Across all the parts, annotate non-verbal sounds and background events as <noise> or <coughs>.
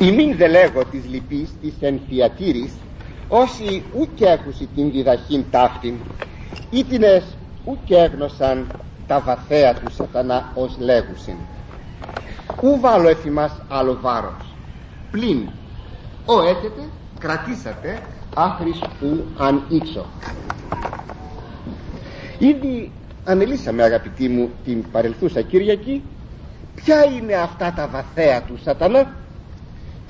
ημίν δε λέγω της λυπής της ενθιατήρης όσοι ουκ έχουσι την διδαχήν ταύτην ήτινες ουκ έγνωσαν τα βαθέα του σατανά ως λέγουσιν. Ου βάλω εφημάς άλλο βάρος. Πλην ο έχετε κρατήσατε άχρης ου αν ήξω. Ήδη ανελήσαμε αγαπητοί μου την παρελθούσα Κυριακή. Ποια είναι αυτά τα βαθέα του σατανά;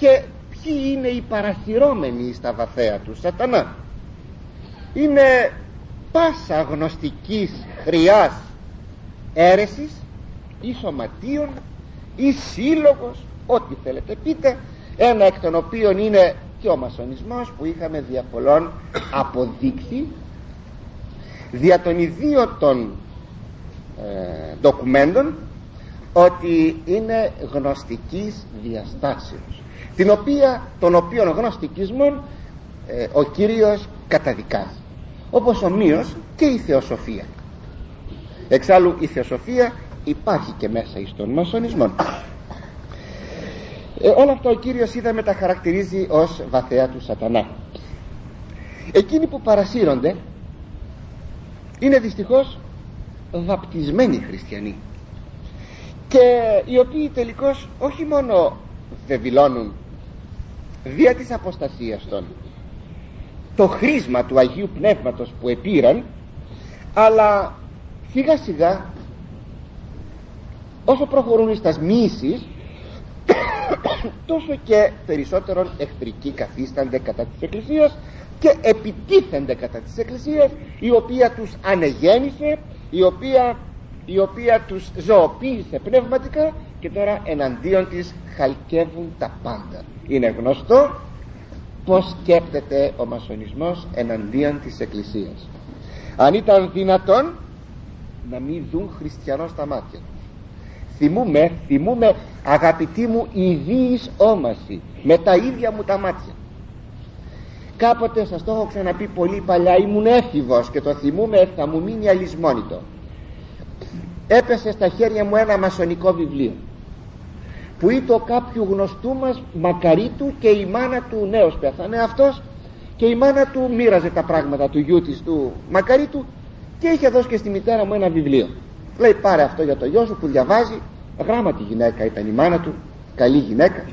Και ποιοι είναι οι παρασυρώμενοι στα βαθέα του σατανά; Είναι πάσα γνωστικής χρειάς αίρεσης ή σωματείων ή σύλλογος ό,τι θέλετε πείτε ένα εκ των οποίων είναι και ο μασονισμός που είχαμε δια πολλών αποδείξει δια των ιδίωτων ε, ντοκουμέντων ότι είναι γνωστικής διαστάσεως την οποία, τον οποίον γνωστικισμό ε, ο Κύριος καταδικάζει όπως ομοίως και η Θεοσοφία. Εξάλλου η Θεοσοφία υπάρχει και μέσα εις τον μασονισμό ε, όλα αυτά ο Κύριος είδαμε τα χαρακτηρίζει ως βαθέα του σατανά. Εκείνοι που παρασύρονται είναι δυστυχώς βαπτισμένοι χριστιανοί. Και οι οποίοι τελικώς όχι μόνο δεν δηλώνουν δια της αποστασίας των το χρήσμα του Αγίου Πνεύματος που επήραν αλλά σιγά σιγά όσο προχωρούν στα μίσεις <coughs> τόσο και περισσότερον εχθρικοί καθίστανται κατά της Εκκλησίας και επιτίθενται κατά της Εκκλησίας η οποία τους ανεγέννησε η οποία, η οποία τους ζωοποίησε πνευματικά και τώρα εναντίον της χαλκεύουν τα πάντα. Είναι γνωστό πως σκέπτεται ο μασονισμός εναντίον της Εκκλησίας. Αν ήταν δυνατόν να μην δουν χριστιανό στα μάτια θυμούμε, θυμούμε αγαπητοί μου ιδίης όμαση με τα ίδια μου τα μάτια κάποτε σας το έχω ξαναπεί πολύ παλιά ήμουν έφηβος και το θυμούμε θα μου μείνει αλυσμόνητο. Έπεσε στα χέρια μου ένα μασονικό βιβλίο που ήταν κάποιου γνωστού μας μακαρίτου και η μάνα του νέος πέθανε αυτός και η μάνα του μοίραζε τα πράγματα του γιού της του μακαρίτου και είχε δώσει και στη μητέρα μου ένα βιβλίο. Λέει πάρε αυτό για το γιο σου που διαβάζει γράμματη γυναίκα ήταν η μάνα του καλή γυναίκα.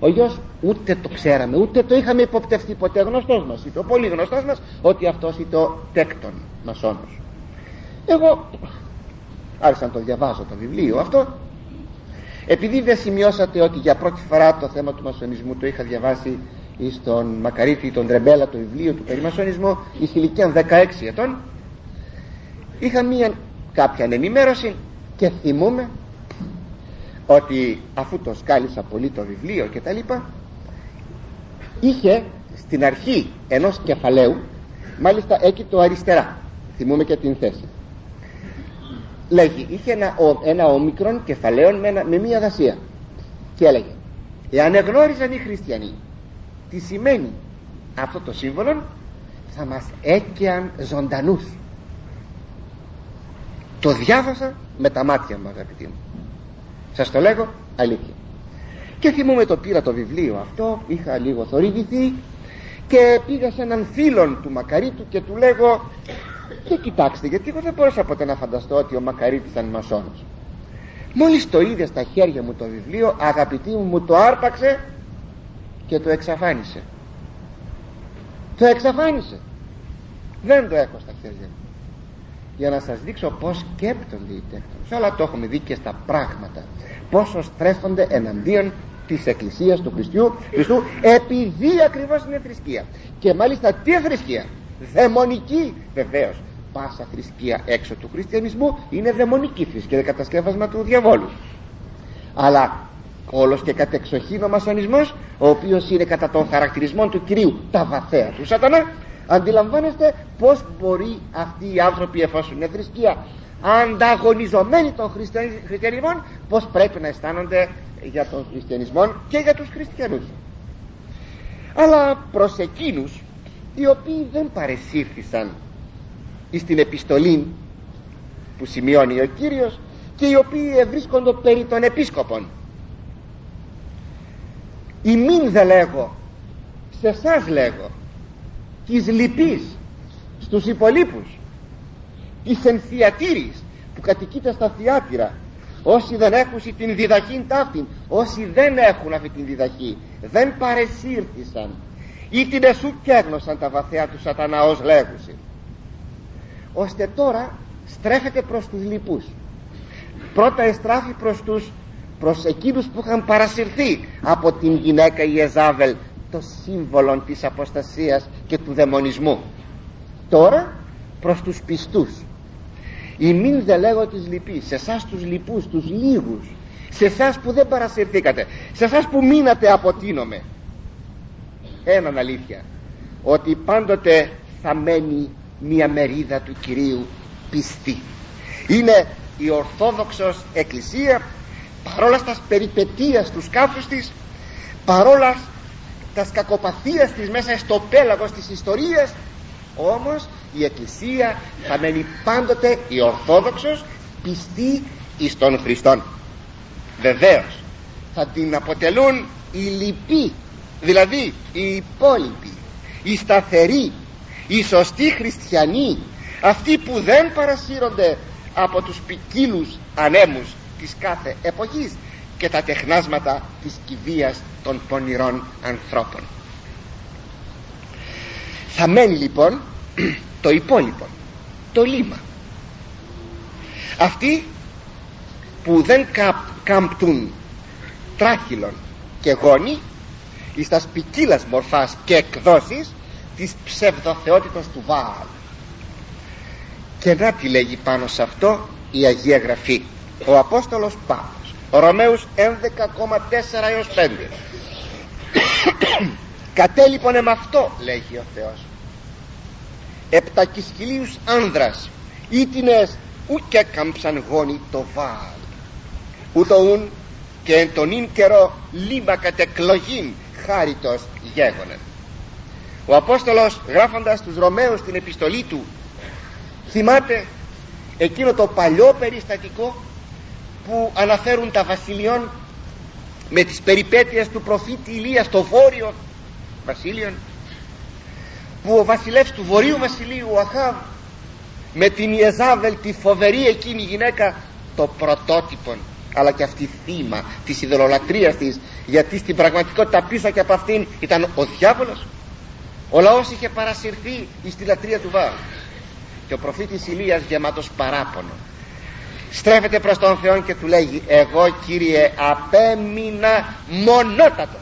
Ο γιος ούτε το ξέραμε ούτε το είχαμε υποπτευτεί ποτέ. Γνωστός μας είπε ο πολύ γνωστός μας ότι αυτός ήταν ο τέκτον μασόνος εγώ άρχισα να το διαβάζω το βιβλίο αυτό επειδή δεν σημειώσατε ότι για πρώτη φορά το θέμα του μασονισμού το είχα διαβάσει στον Μακαρίτη τον Τρεμπέλα το βιβλίο του περιμασονισμού η ηλικία 16 ετών είχα μία κάποια ενημέρωση και θυμούμε ότι αφού το σκάλισα πολύ το βιβλίο και τα λοιπά είχε στην αρχή ενός κεφαλαίου μάλιστα εκεί το αριστερά. Θυμούμε και την θέση λέγει είχε ένα, ένα όμικρον κεφαλαίο με, με μία δασία και έλεγε εάν εγνώριζαν οι χριστιανοί τι σημαίνει αυτό το σύμβολο θα μας έκαιαν ζωντανούς το διάβασα με τα μάτια μου αγαπητοί μου. Σας το λέγω αλήθεια. Και θυμούμαι το πήρα το βιβλίο αυτό είχα λίγο θορύβηθει και πήγα σε έναν φίλον του Μακαρίτου και του λέγω και κοιτάξτε γιατί εγώ δεν μπορούσα ποτέ να φανταστώ ότι ο Μακαρίτης ήταν μασόνος. Μόλις το είδε στα χέρια μου το βιβλίο αγαπητή μου μου το άρπαξε και το εξαφάνισε. Το εξαφάνισε. Δεν το έχω στα χέρια μου. Για να σας δείξω πως σκέπτονται οι τέκτονες. Όλα το έχουμε δει και στα πράγματα. Πόσο στρέφονται εναντίον της Εκκλησίας του Χριστιού, Χριστού επειδή ακριβώς είναι θρησκεία. Και μάλιστα τι θρησκεία; Δαιμονική βεβαίως πάσα θρησκεία έξω του χριστιανισμού είναι δαιμονική θρησκεία κατασκεύασμα του διαβόλου. Αλλά όλος και κατεξοχήν ο μασονισμός ο οποίος είναι κατά τον χαρακτηρισμό του Κυρίου τα βαθέα του σατανά αντιλαμβάνεστε πως μπορεί αυτοί οι άνθρωποι εφόσον είναι θρησκεία ανταγωνιζομένοι των χριστιανισμών πως πρέπει να αισθάνονται για τον χριστιανισμό και για τους χριστιανούς. Αλλά προς εκείνους οι οποίοι δεν παρεσύρθησαν στην επιστολή που σημειώνει ο Κύριος και οι οποίοι βρίσκονται περί των επίσκοπων. Ημίν δε λέγω σε εσάς λέγω της λυπής στους υπολείπους της ενθιατήρης που κατοικείται στα θιάτυρα όσοι δεν έχουν την διδαχή ταύτην όσοι δεν έχουν αυτή την διδαχή δεν παρεσύρθησαν ή την εσού κέγνωσαν τα βαθέα του σατανά ως λέγουσι ώστε τώρα στρέφεται προς τους λοιπούς. Πρώτα εστράφει προς τους προς εκείνους που είχαν παρασυρθεί από την γυναίκα Ιεζάβελ το σύμβολο της αποστασίας και του δαιμονισμού. Τώρα προς τους πιστούς. Μην δε λέγω της λυπής σε εσάς τους λυπούς, τους λίγους σε εσάς που δεν παρασυρθήκατε σε εσάς που μείνατε αποτείνομαι. Έναν αλήθεια ότι πάντοτε θα μένει μια μερίδα του Κυρίου πιστή είναι η Ορθόδοξος Εκκλησία παρόλας στα περιπετίας του σκάφους της παρόλας τας σκακοπαθίας της μέσα στο πέλαγος της ιστορίας όμως η Εκκλησία θα μένει πάντοτε η Ορθόδοξος πιστή εις τον Χριστόν. Βεβαίως θα την αποτελούν οι λοιποί δηλαδή οι υπόλοιποι οι σταθεροί οι σωστοί χριστιανοί αυτοί που δεν παρασύρονται από τους ποικίλους ανέμους της κάθε εποχής και τα τεχνάσματα της κηδείας των πονηρών ανθρώπων. Θα μένει λοιπόν <clears throat> το υπόλοιπο το λίμα. Αυτοί που δεν κάμπτουν τράχυλων και γόνοι εις τας ποικίλας μορφάς και εκδόσεις της ψευδοθεότητας του Βάαλ. Και να τι λέγει πάνω σε αυτό η Αγία Γραφή ο Απόστολος Παύλος ο Ρωμαίους 11,4 έως 5 <coughs> κατέλειπον με αυτό λέγει ο Θεός επτακισκυλίους άνδρας ήτινες ουκ έκαμψαν γόνοι το Βάαλ. Ούτω ουν και εν τον ίν καιρό λίμα κατεκλογήν χάριτος γέγονεν ο Απόστολος γράφοντας τους Ρωμαίους την επιστολή του θυμάται εκείνο το παλιό περιστατικό που αναφέρουν τα βασιλειών με τις περιπέτειες του προφήτη Ηλία στο βόρειο βασίλειον που ο βασιλεύς του βορείου βασιλείου ο Αχάβ με την Ιεζάβελ τη φοβερή εκείνη γυναίκα το πρωτότυπο αλλά και αυτή θύμα της ιδωλολατρίας της γιατί στην πραγματικότητα πίσω και από αυτήν ήταν ο διάβολος ο λαός είχε παρασυρθεί στη λατρεία του Βάου. Και ο προφήτης Ηλίας γεμάτος παράπονο. Στρέφεται προς τον Θεό και του λέγει εγώ Κύριε απέμεινα μονότατος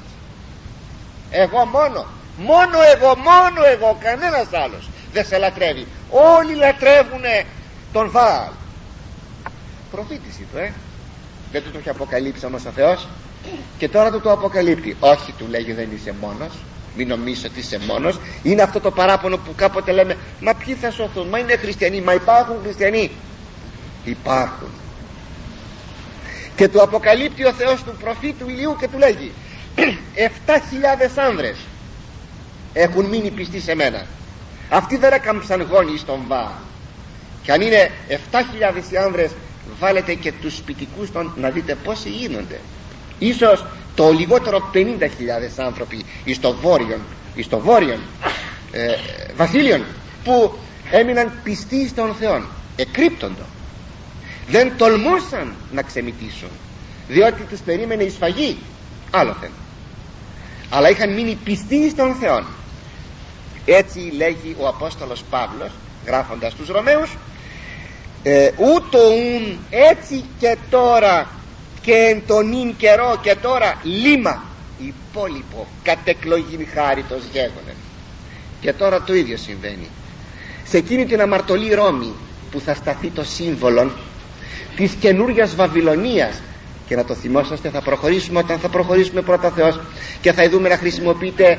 εγώ μόνο μόνο εγώ μόνο εγώ κανένας άλλος δεν σε λατρεύει. Όλοι λατρεύουνε τον Βάαλ προφήτηση του ε δεν του το έχει αποκαλύψει όμως ο Θεός. Και τώρα του το αποκαλύπτει. Όχι του λέγει δεν είσαι μόνος μην νομίζεις ότι είσαι μόνος. Είναι αυτό το παράπονο που κάποτε λέμε μα ποιοι θα σωθούν μα είναι χριστιανοί μα υπάρχουν χριστιανοί υπάρχουν. Και του αποκαλύπτει ο Θεός του προφήτου Ηλίου και του λέγει 7.000 άνδρες έχουν μείνει πιστοί σε μένα. Αυτοί δεν έκαμψαν γόνοι στον Βά και αν είναι 7.000 οι άνδρες βάλετε και τους σπιτικούς των να δείτε πόσοι γίνονται. Ίσως το λιγότερο 50.000 άνθρωποι εις το βόρειο, εις το βόρειο ε, βασίλειον που έμειναν πιστοί στον Θεό εκρύπτοντο. Δεν τολμούσαν να ξεμητήσουν διότι τους περίμενε η σφαγή άλλοθεν αλλά είχαν μείνει πιστοί στον Θεό έτσι λέγει ο Απόστολος Παύλος γράφοντας τους Ρωμαίους ε, ούτω ουν έτσι και τώρα και εν τον ίν καιρό και τώρα λίμα. Υπόλοιπο κατεκλογήν χάριτος γέγονεν. Και τώρα το ίδιο συμβαίνει. Σε εκείνη την αμαρτωλή Ρώμη που θα σταθεί το σύμβολο της καινούργια Βαβυλωνίας και να το θυμόσαστε θα προχωρήσουμε όταν θα προχωρήσουμε πρώτα Θεός και θα δούμε να χρησιμοποιείται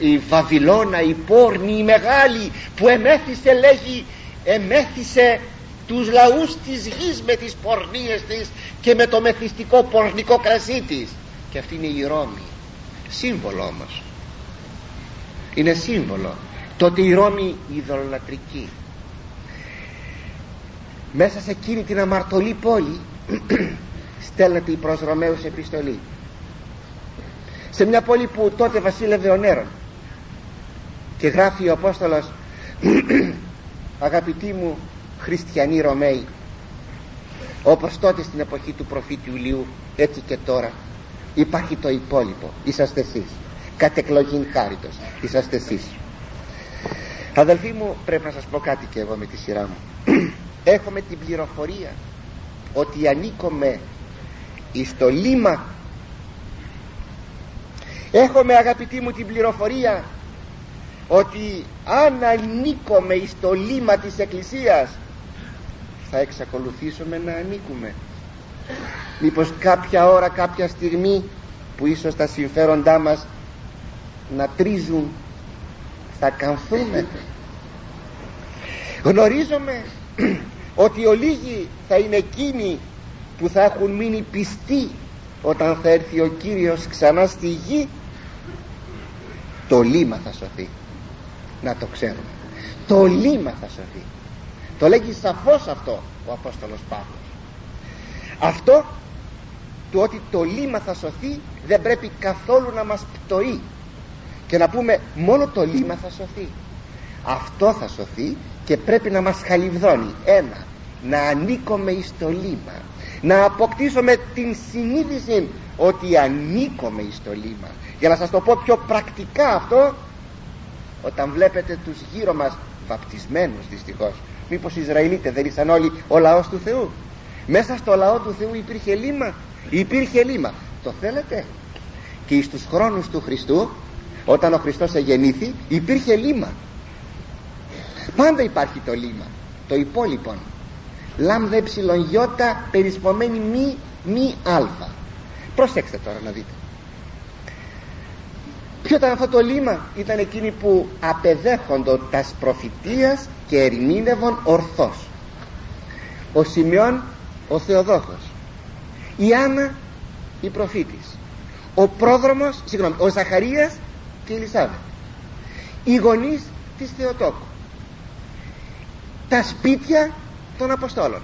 η Βαβυλώνα η πόρνη η μεγάλη που εμέθησε λέγει εμέθησε τους λαούς της γης με τις πορνίες της και με το μεθυστικό πορνικό κρασί της. Και αυτή είναι η Ρώμη. Σύμβολο όμως. Είναι σύμβολο. Τότε η Ρώμη ειδωλολατρική μέσα σε εκείνη την αμαρτωλή πόλη <clears throat> στέλνεται η προς Ρωμαίους επιστολή. Σε μια πόλη που τότε βασίλευε ο Νέρον και γράφει ο Απόστολος <clears throat> αγαπητοί μου χριστιανοί Ρωμαίοι όπως τότε στην εποχή του προφήτη Ιουλίου έτσι και τώρα υπάρχει το υπόλοιπο. Είσαστε εσείς. Κατ' εκλογήν χάριτος είσαστε εσείς. Αδελφοί μου πρέπει να σας πω κάτι και εγώ με τη σειρά μου. <clears throat> Έχουμε την πληροφορία ότι ανήκουμε εις το λίμα. Έχουμε αγαπητοί μου την πληροφορία ότι αν ανήκουμε εις το λίμα της Εκκλησίας θα εξακολουθήσουμε να ανήκουμε. Μήπως κάποια ώρα κάποια στιγμή που ίσως τα συμφέροντά μας να τρίζουν θα καμφθούμε γνωρίζουμε ότι ο λίγοι θα είναι εκείνοι που θα έχουν μείνει πιστοί όταν θα έρθει ο Κύριος ξανά στη γη. Το λίμα θα σωθεί. Να το ξέρουμε. Το λίμα θα σωθεί το λέγει σαφώς αυτό ο Απόστολος Παύλος. Αυτό του ότι το λίμα θα σωθεί δεν πρέπει καθόλου να μας πτωεί. Και να πούμε μόνο το λίμα θα σωθεί. Αυτό θα σωθεί και πρέπει να μας χαλιβδώνει ένα να ανήκουμε εις το λίμα. Να αποκτήσουμε την συνείδηση ότι ανήκουμε εις το λίμα. Για να σας το πω πιο πρακτικά αυτό όταν βλέπετε τους γύρω μας βαπτισμένους δυστυχώς. Μήπως οι Ισραηλίτες δεν ήσαν όλοι ο λαός του Θεού; Μέσα στο λαό του Θεού υπήρχε λίμα. Υπήρχε λίμα. Το θέλετε; Και στους χρόνους του Χριστού όταν ο Χριστός εγεννήθη υπήρχε λίμα. Πάντα υπάρχει το λίμα. Το υπόλοιπο λάμδα εψιλον γιώτα περισπομένη μη μη αλφα. Προσέξτε τώρα να δείτε ποιο ήταν αυτό το λίμα; Ήταν εκείνοι που απεδέχοντο τας προφητείας και ερμήνευον ορθώς. Ο Σημειών ο Θεοδόχος η Άννα η προφήτης. Ο πρόδρομος συγγνώμη, ο Ζαχαρίας και η Ελισάβετ οι γονείς της Θεοτόκου. Τα σπίτια των Αποστόλων.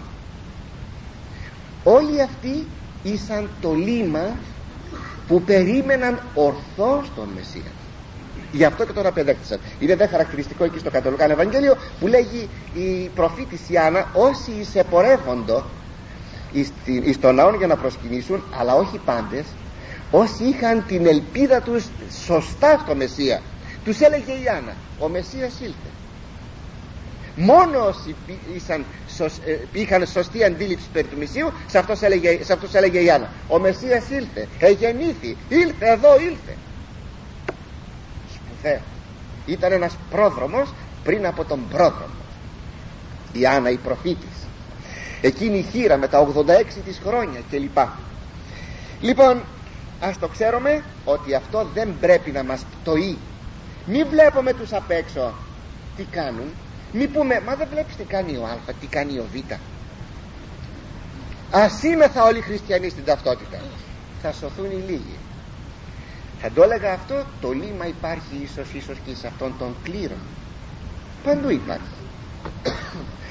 Όλοι αυτοί ήσαν το λίμα που περίμεναν ορθώς τον Μεσσία. Γι' αυτό και τον απεδέχτησαν είναι δε χαρακτηριστικό εκεί στο Κατολικό Ευαγγέλιο που λέγει η προφήτης Ιάννα όσοι εισεπορεύοντο εις τον ναό για να προσκυνήσουν αλλά όχι πάντες όσοι είχαν την ελπίδα τους σωστά στο Μεσσία τους έλεγε η Άννα ο Μεσσίας ήλθε μόνο όσοι είχαν, ε, είχαν σωστή αντίληψη περί του Μεσσίου σε αυτούς έλεγε, σε αυτούς έλεγε η Άννα. Ο Μεσσίας ήλθε, εγεννήθη ήλθε εδώ ήλθε σπουδαίο. Ήταν ένας πρόδρομος πριν από τον πρόδρομο η Άννα η προφήτης. Εκείνη η χείρα με τα 86 της χρόνια κλπ. Λοιπόν ας το ξέρουμε ότι αυτό δεν πρέπει να μας πτωεί. Μη βλέπουμε τους απ' έξω. Τι κάνουν; Μη πούμε μα δεν βλέπεις τι κάνει ο Α τι κάνει ο Β. Ας είμεθα όλοι οι χριστιανοί στην ταυτότητα. Θα σωθούν οι λίγοι. Θα το έλεγα αυτό το λίμα υπάρχει ίσως ίσως και σε αυτόν τον κλήρο παντού υπάρχει.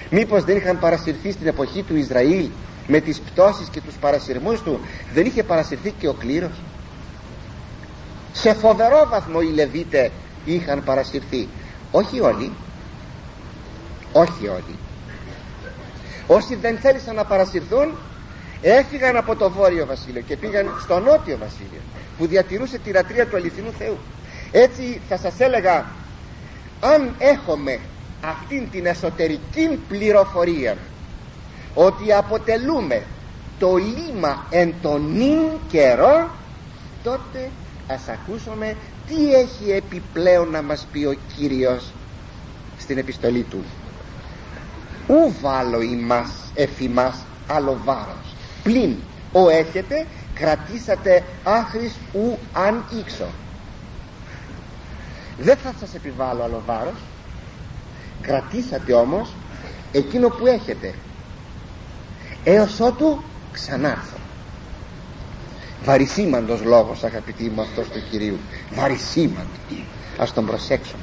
Μήπως δεν είχαν παρασυρθεί στην εποχή του Ισραήλ με τις πτώσεις και τους παρασυρμούς του δεν είχε παρασυρθεί και ο κλήρος. Σε φοβερό βαθμό οι Λεβίτες είχαν παρασυρθεί. Όχι όλοι όχι όλοι όσοι δεν θέλησαν να παρασυρθούν έφυγαν από το βόρειο βασίλειο και πήγαν στο νότιο βασίλειο που διατηρούσε τη ρατρία του αληθινού Θεού. Έτσι θα σας έλεγα αν έχουμε αυτήν την εσωτερική πληροφορία ότι αποτελούμε το λίμα εν τον νυν καιρό τότε ας ακούσουμε τι έχει επιπλέον να μας πει ο Κύριος στην επιστολή του ου βάλω ημάς εφημάς άλλο βάρος. Πλην ο έχετε κρατήσατε άχρης ου αν ήξω. Δεν θα σας επιβάλλω άλλο βάρος. Κρατήσατε όμως εκείνο που έχετε. Έως ότου ξανάρθω. Βαρισίμαντος λόγος αγαπητοί μου αυτός του Κυρίου. Βαρισίμαντος. Ας τον προσέξουμε.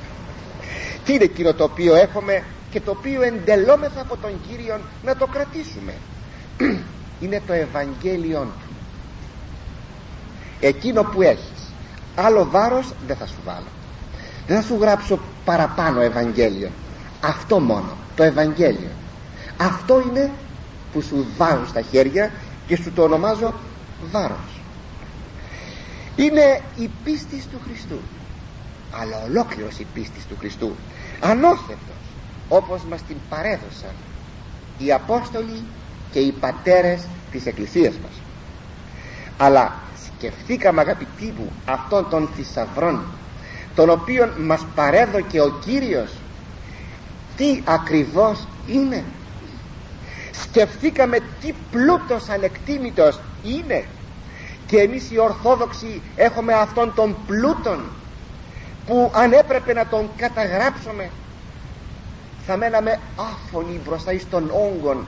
Τι είναι εκείνο το οποίο έχουμε και το οποίο εντελόμεθα από τον Κύριο να το κρατήσουμε. <clears throat> Είναι το Ευαγγέλιον του. Εκείνο που έχεις άλλο βάρος δεν θα σου βάλω. Δεν θα σου γράψω παραπάνω Ευαγγέλιο. Αυτό μόνο το Ευαγγέλιο. Αυτό είναι που σου βάζω στα χέρια και σου το ονομάζω βάρος. Είναι η πίστη του Χριστού. Αλλά ολόκληρος η πίστη του Χριστού. Ανώθευτος όπως μας την παρέδωσαν οι Απόστολοι και οι πατέρες της Εκκλησίας μας. Αλλά σκεφτήκαμε αγαπητοί μου αυτών των θησαυρών τον οποίον μας παρέδωκε ο Κύριος τι ακριβώς είναι. Σκεφτήκαμε τι πλούτος ανεκτήμητος είναι. Και εμείς οι Ορθόδοξοι έχουμε αυτόν τον πλούτον που αν έπρεπε να τον καταγράψουμε θα μέναμε άφωνοι μπροστά εις των όγκων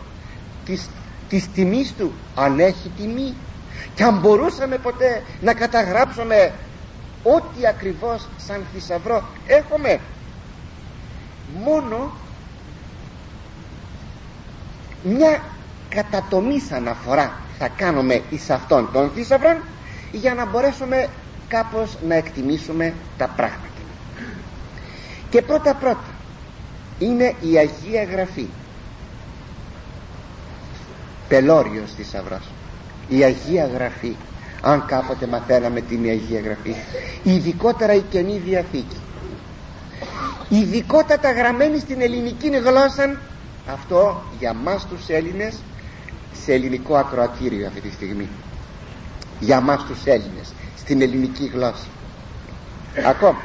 της, της τιμής του αν έχει τιμή. Και αν μπορούσαμε ποτέ να καταγράψουμε ό,τι ακριβώς σαν θησαυρό έχουμε μόνο μια κατατομής αναφορά θα κάνουμε εις αυτόν τον θησαυρό για να μπορέσουμε κάπως να εκτιμήσουμε τα πράγματα. Και πρώτα πρώτα είναι η Αγία Γραφή. Πελώριος θησαυρός η Αγία Γραφή. Αν κάποτε μαθαίναμε την Αγία Γραφή. Ειδικότερα η Καινή Διαθήκη. Ειδικότατα γραμμένη στην ελληνική γλώσσα αυτό για μας τους Έλληνες σε ελληνικό ακροατήριο αυτή τη στιγμή. Για μας τους Έλληνες στην ελληνική γλώσσα. Ακόμα.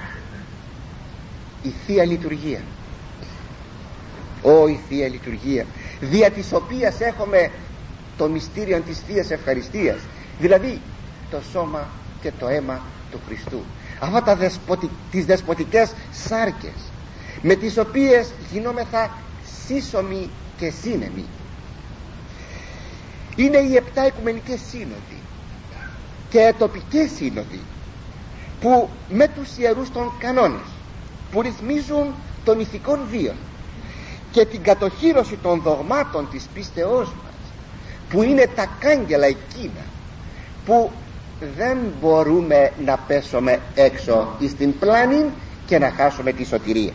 Η Θεία Λειτουργία Ω η Θεία Λειτουργία δια της οποίας έχουμε το μυστήριο της Θείας Ευχαριστίας δηλαδή το σώμα και το αίμα του Χριστού. Αυτά τα δεσποτι, τις δεσποτικές σάρκες με τις οποίες γινόμεθα σύσσωμοι και σύνεμοι. Είναι οι επτά οικουμενικές σύνοδοι και τοπικές σύνοδοι που με τους ιερούς των κανόνες που ρυθμίζουν των ηθικών βίων και την κατοχήρωση των δογμάτων της πίστεώς μας που είναι τα κάγκελα εκείνα που δεν μπορούμε να πέσουμε έξω στην πλάνη και να χάσουμε τη σωτηρία.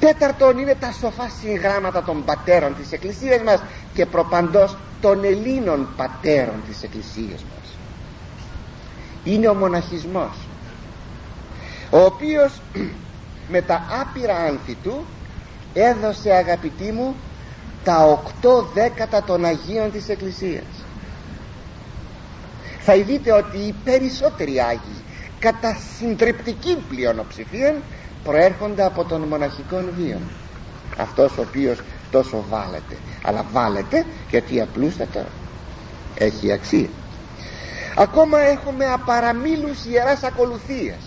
Τέταρτον είναι τα σοφά συγγράμματα των πατέρων της Εκκλησίας μας και προπαντός των Ελλήνων πατέρων της Εκκλησίας μας. Είναι ο μοναχισμός ο οποίος <clears throat> με τα άπειρα άνθη του έδωσε αγαπητοί μου τα οκτώ δέκατα των Αγίων της Εκκλησίας. Θα δείτε ότι οι περισσότεροι Άγιοι κατά συντριπτική πλειονοψηφία προέρχονται από τον μοναχικό βίο αυτός ο οποίος τόσο βάλετε. Αλλά βάλετε γιατί απλούστατα έχει αξία. Ακόμα έχουμε απαραμίλους ιεράς ακολουθίας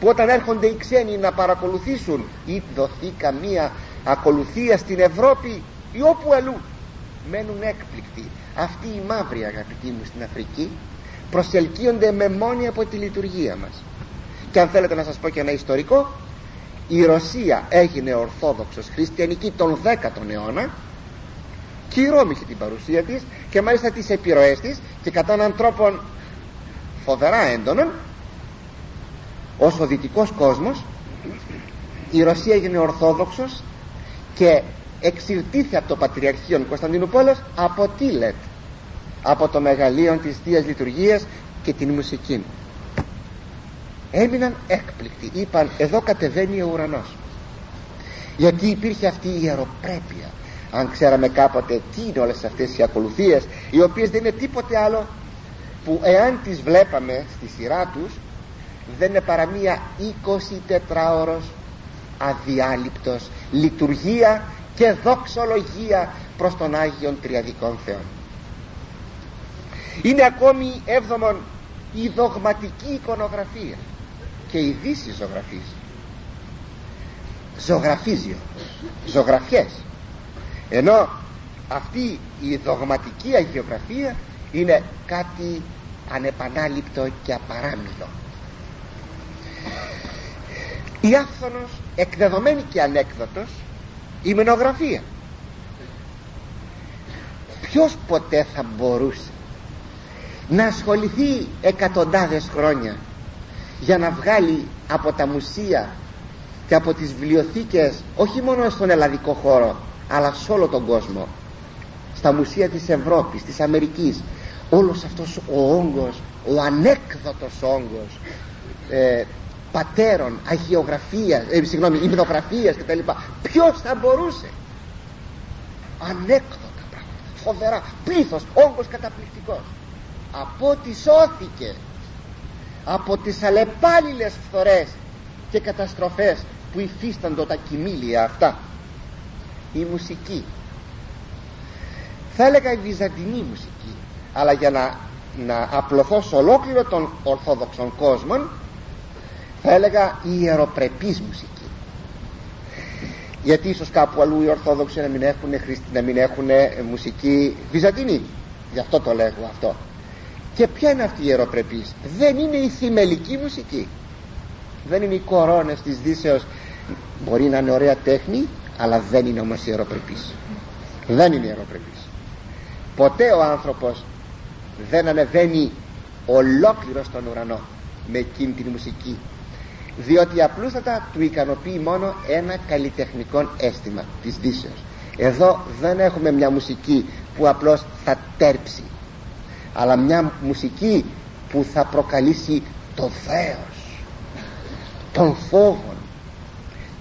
που όταν έρχονται οι ξένοι να παρακολουθήσουν ή δοθεί καμία ακολουθία στην Ευρώπη ή όπου αλλού. Μένουν έκπληκτοι. Αυτοί οι μαύροι αγαπητοί μου στην Αφρική προσελκύονται με μόνη από τη λειτουργία μας. Και αν θέλετε να σας πω και ένα ιστορικό η Ρωσία έγινε ορθόδοξος χριστιανική τον 10ο αιώνα και η Ρώμη είχε την παρουσία της και μάλιστα τις επιρροές της και κατά έναν τρόπο φοβερά έντονον ως ο δυτικός κόσμος η Ρωσία έγινε ορθόδοξος και εξηρτήθη από το Πατριαρχείο Κωνσταντινούπολος από Τίλετ από το μεγαλείο της Θείας Λειτουργίας και την μουσική. Έμειναν έκπληκτοι. Είπαν εδώ κατεβαίνει ο ουρανός γιατί υπήρχε αυτή η ιεροπρέπεια. Αν ξέραμε κάποτε τι είναι όλες αυτές οι ακολουθίες οι οποίες δεν είναι τίποτε άλλο που εάν τις βλέπαμε στη σειρά τους δεν είναι παρά μία 24 ώρος αδιάλειπτος. Λειτουργία και δοξολογία προς τον Άγιον Τριαδικών Θεών. Είναι ακόμη έβδομον η δογματική εικονογραφία και η δύση ζωγραφής ζωγραφίζιο ζωγραφιές. Ενώ αυτή η δογματική αγιογραφία είναι κάτι ανεπανάληπτο και απαράμιλο. Η άφθονος εκδεδομένη και ανέκδοτος η μενογραφία ποιος ποτέ θα μπορούσε να ασχοληθεί εκατοντάδες χρόνια για να βγάλει από τα μουσεία και από τις βιβλιοθήκες όχι μόνο στον ελλαδικό χώρο αλλά σε όλο τον κόσμο στα μουσεία της Ευρώπης, της Αμερικής όλος αυτός ο όγκος ο ανέκδοτος όγκος ε, πατέρων, αγιογραφίας ε, συγγνώμη, υμνογραφίας κτλ ποιος θα μπορούσε; Ανέκδοτα πράγματα φοβερά, πλήθος, όγκος καταπληκτικός. Από ό,τι σώθηκε από τις αλλεπάλληλες φθορές και καταστροφές που υφίσταντο τα κοιμήλια αυτά η μουσική. Θα έλεγα η βυζαντινή μουσική αλλά για να, να απλωθώ σε ολόκληρο των ορθόδοξων κόσμων θα έλεγα η ιεροπρεπής μουσική γιατί ίσως κάπου αλλού οι Ορθόδοξοι να μην έχουν, να μην έχουν μουσική βυζαντινή. Γι' αυτό το λέγω αυτό. Και ποια είναι αυτή η ιεροπρεπής δεν είναι η θυμελική μουσική. Δεν είναι οι κορώνες της δύσεως. Μπορεί να είναι ωραία τέχνη αλλά δεν είναι όμως ιεροπρεπής δεν είναι ιεροπρεπής ποτέ ο άνθρωπος δεν ανεβαίνει ολόκληρος στον ουρανό με εκείνη την μουσική διότι απλούστατα του ικανοποιεί μόνο ένα καλλιτεχνικό αίσθημα της δύσεως. Εδώ δεν έχουμε μια μουσική που απλώς θα τέρψει αλλά μια μουσική που θα προκαλήσει το δέος των φόβων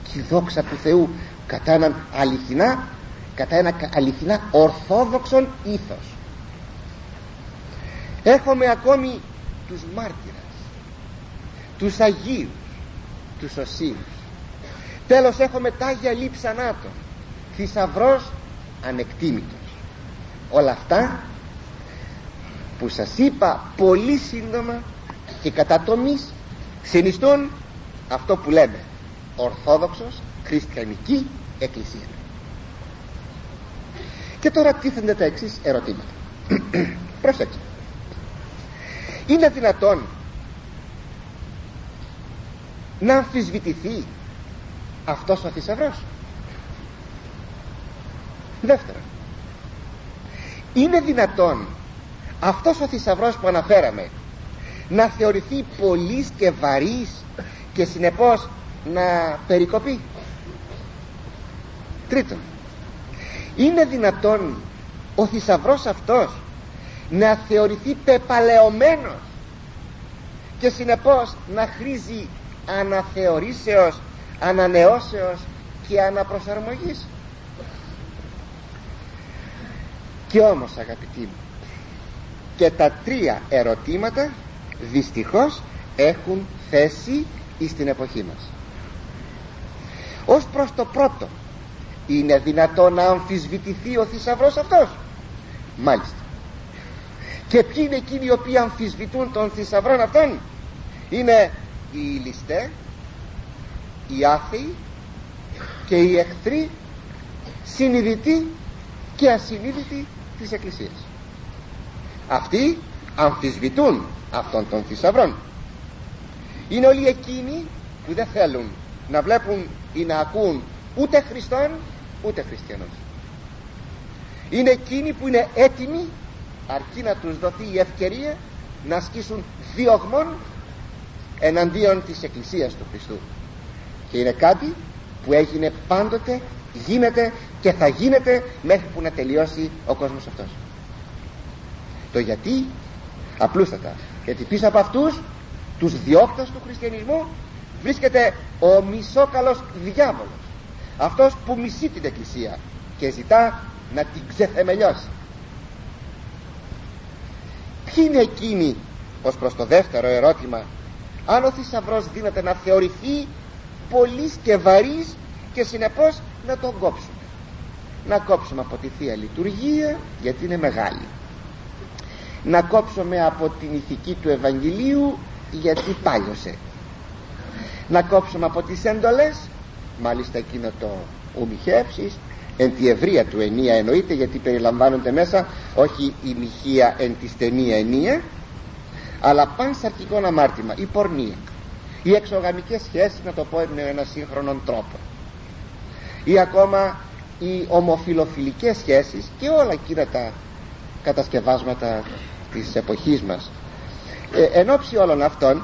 και η δόξα του Θεού κατά έναν αληθινά κατά ένα αληθινά ορθόδοξον ήθος. Έχουμε ακόμη τους μάρτυρες τους Αγίους τους Οσίους τέλος έχουμε τα Άγια Λείψανάτων θησαυρός ανεκτήμητος. Όλα αυτά που σας είπα πολύ σύντομα και κατά τομής συνιστούν αυτό που λέμε ορθόδοξος χριστιανική εκκλησία. Και τώρα τίθενται τα εξής ερωτήματα. <clears throat> Προσέξτε. Είναι δυνατόν να αμφισβητηθεί. Αυτός ο θησαυρός δεύτερον είναι δυνατόν αυτός ο θησαυρός που αναφέραμε να θεωρηθεί πολύς και βαρύς και συνεπώς να περικοπεί. Τρίτον είναι δυνατόν ο θησαυρός αυτός να θεωρηθεί πεπαλαιωμένος και συνεπώς να χρήζει αναθεωρήσεως ανανεώσεως και αναπροσαρμογής. Και όμως αγαπητοί μου και τα τρία ερωτήματα δυστυχώς έχουν θέση στην εποχή μας. Ως προς το πρώτο είναι δυνατό να αμφισβητηθεί ο θησαυρός αυτός; Μάλιστα. Και ποιοι είναι εκείνοι οι οποίοι αμφισβητούν τον θησαυρό αυτόν; Είναι οι ληστέ οι άθεοι και οι εχθροί συνειδητοί και ασυνείδητοι της Εκκλησίας. Αυτοί αμφισβητούν αυτόν τον θησαυρό είναι όλοι εκείνοι που δεν θέλουν να βλέπουν ή να ακούν ούτε Χριστόν ούτε Χριστιανός. Είναι εκείνοι που είναι έτοιμοι αρκεί να τους δοθεί η ευκαιρία να ασκήσουν διωγμόν εναντίον της Εκκλησίας του Χριστού. Και είναι κάτι που έγινε πάντοτε γίνεται και θα γίνεται μέχρι που να τελειώσει ο κόσμος αυτός. Το γιατί απλούστατα. Γιατί πίσω από αυτούς τους διώκτες του χριστιανισμού βρίσκεται ο μισόκαλος διάβολος. Αυτός που μισεί την εκκλησία και ζητά να την ξεθεμελιώσει. Ποιοι είναι εκείνοι ως προς το δεύτερο ερώτημα αν ο θησαυρός δίνεται να θεωρηθεί πολύς και βαρύς και συνεπώς να τον κόψουμε. Να κόψουμε από τη Θεία Λειτουργία γιατί είναι μεγάλη. Να κόψουμε από την ηθική του Ευαγγελίου γιατί πάλιωσε. Να κόψουμε από τις έντολες μάλιστα εκείνο το ομιχεύσεις εν τη ευρεία του ενία εννοείται γιατί περιλαμβάνονται μέσα όχι η μοιχεία εν της στενή ενία αλλά πανσαρκικό αμάρτημα η πορνεία οι εξωγαμικές σχέσεις να το πω με ένα σύγχρονο τρόπο. Ή ακόμα οι ομοφιλοφιλικές σχέσεις και όλα εκείνα τα κατασκευάσματα της εποχής μας. Ε, εν ώψη όλων αυτών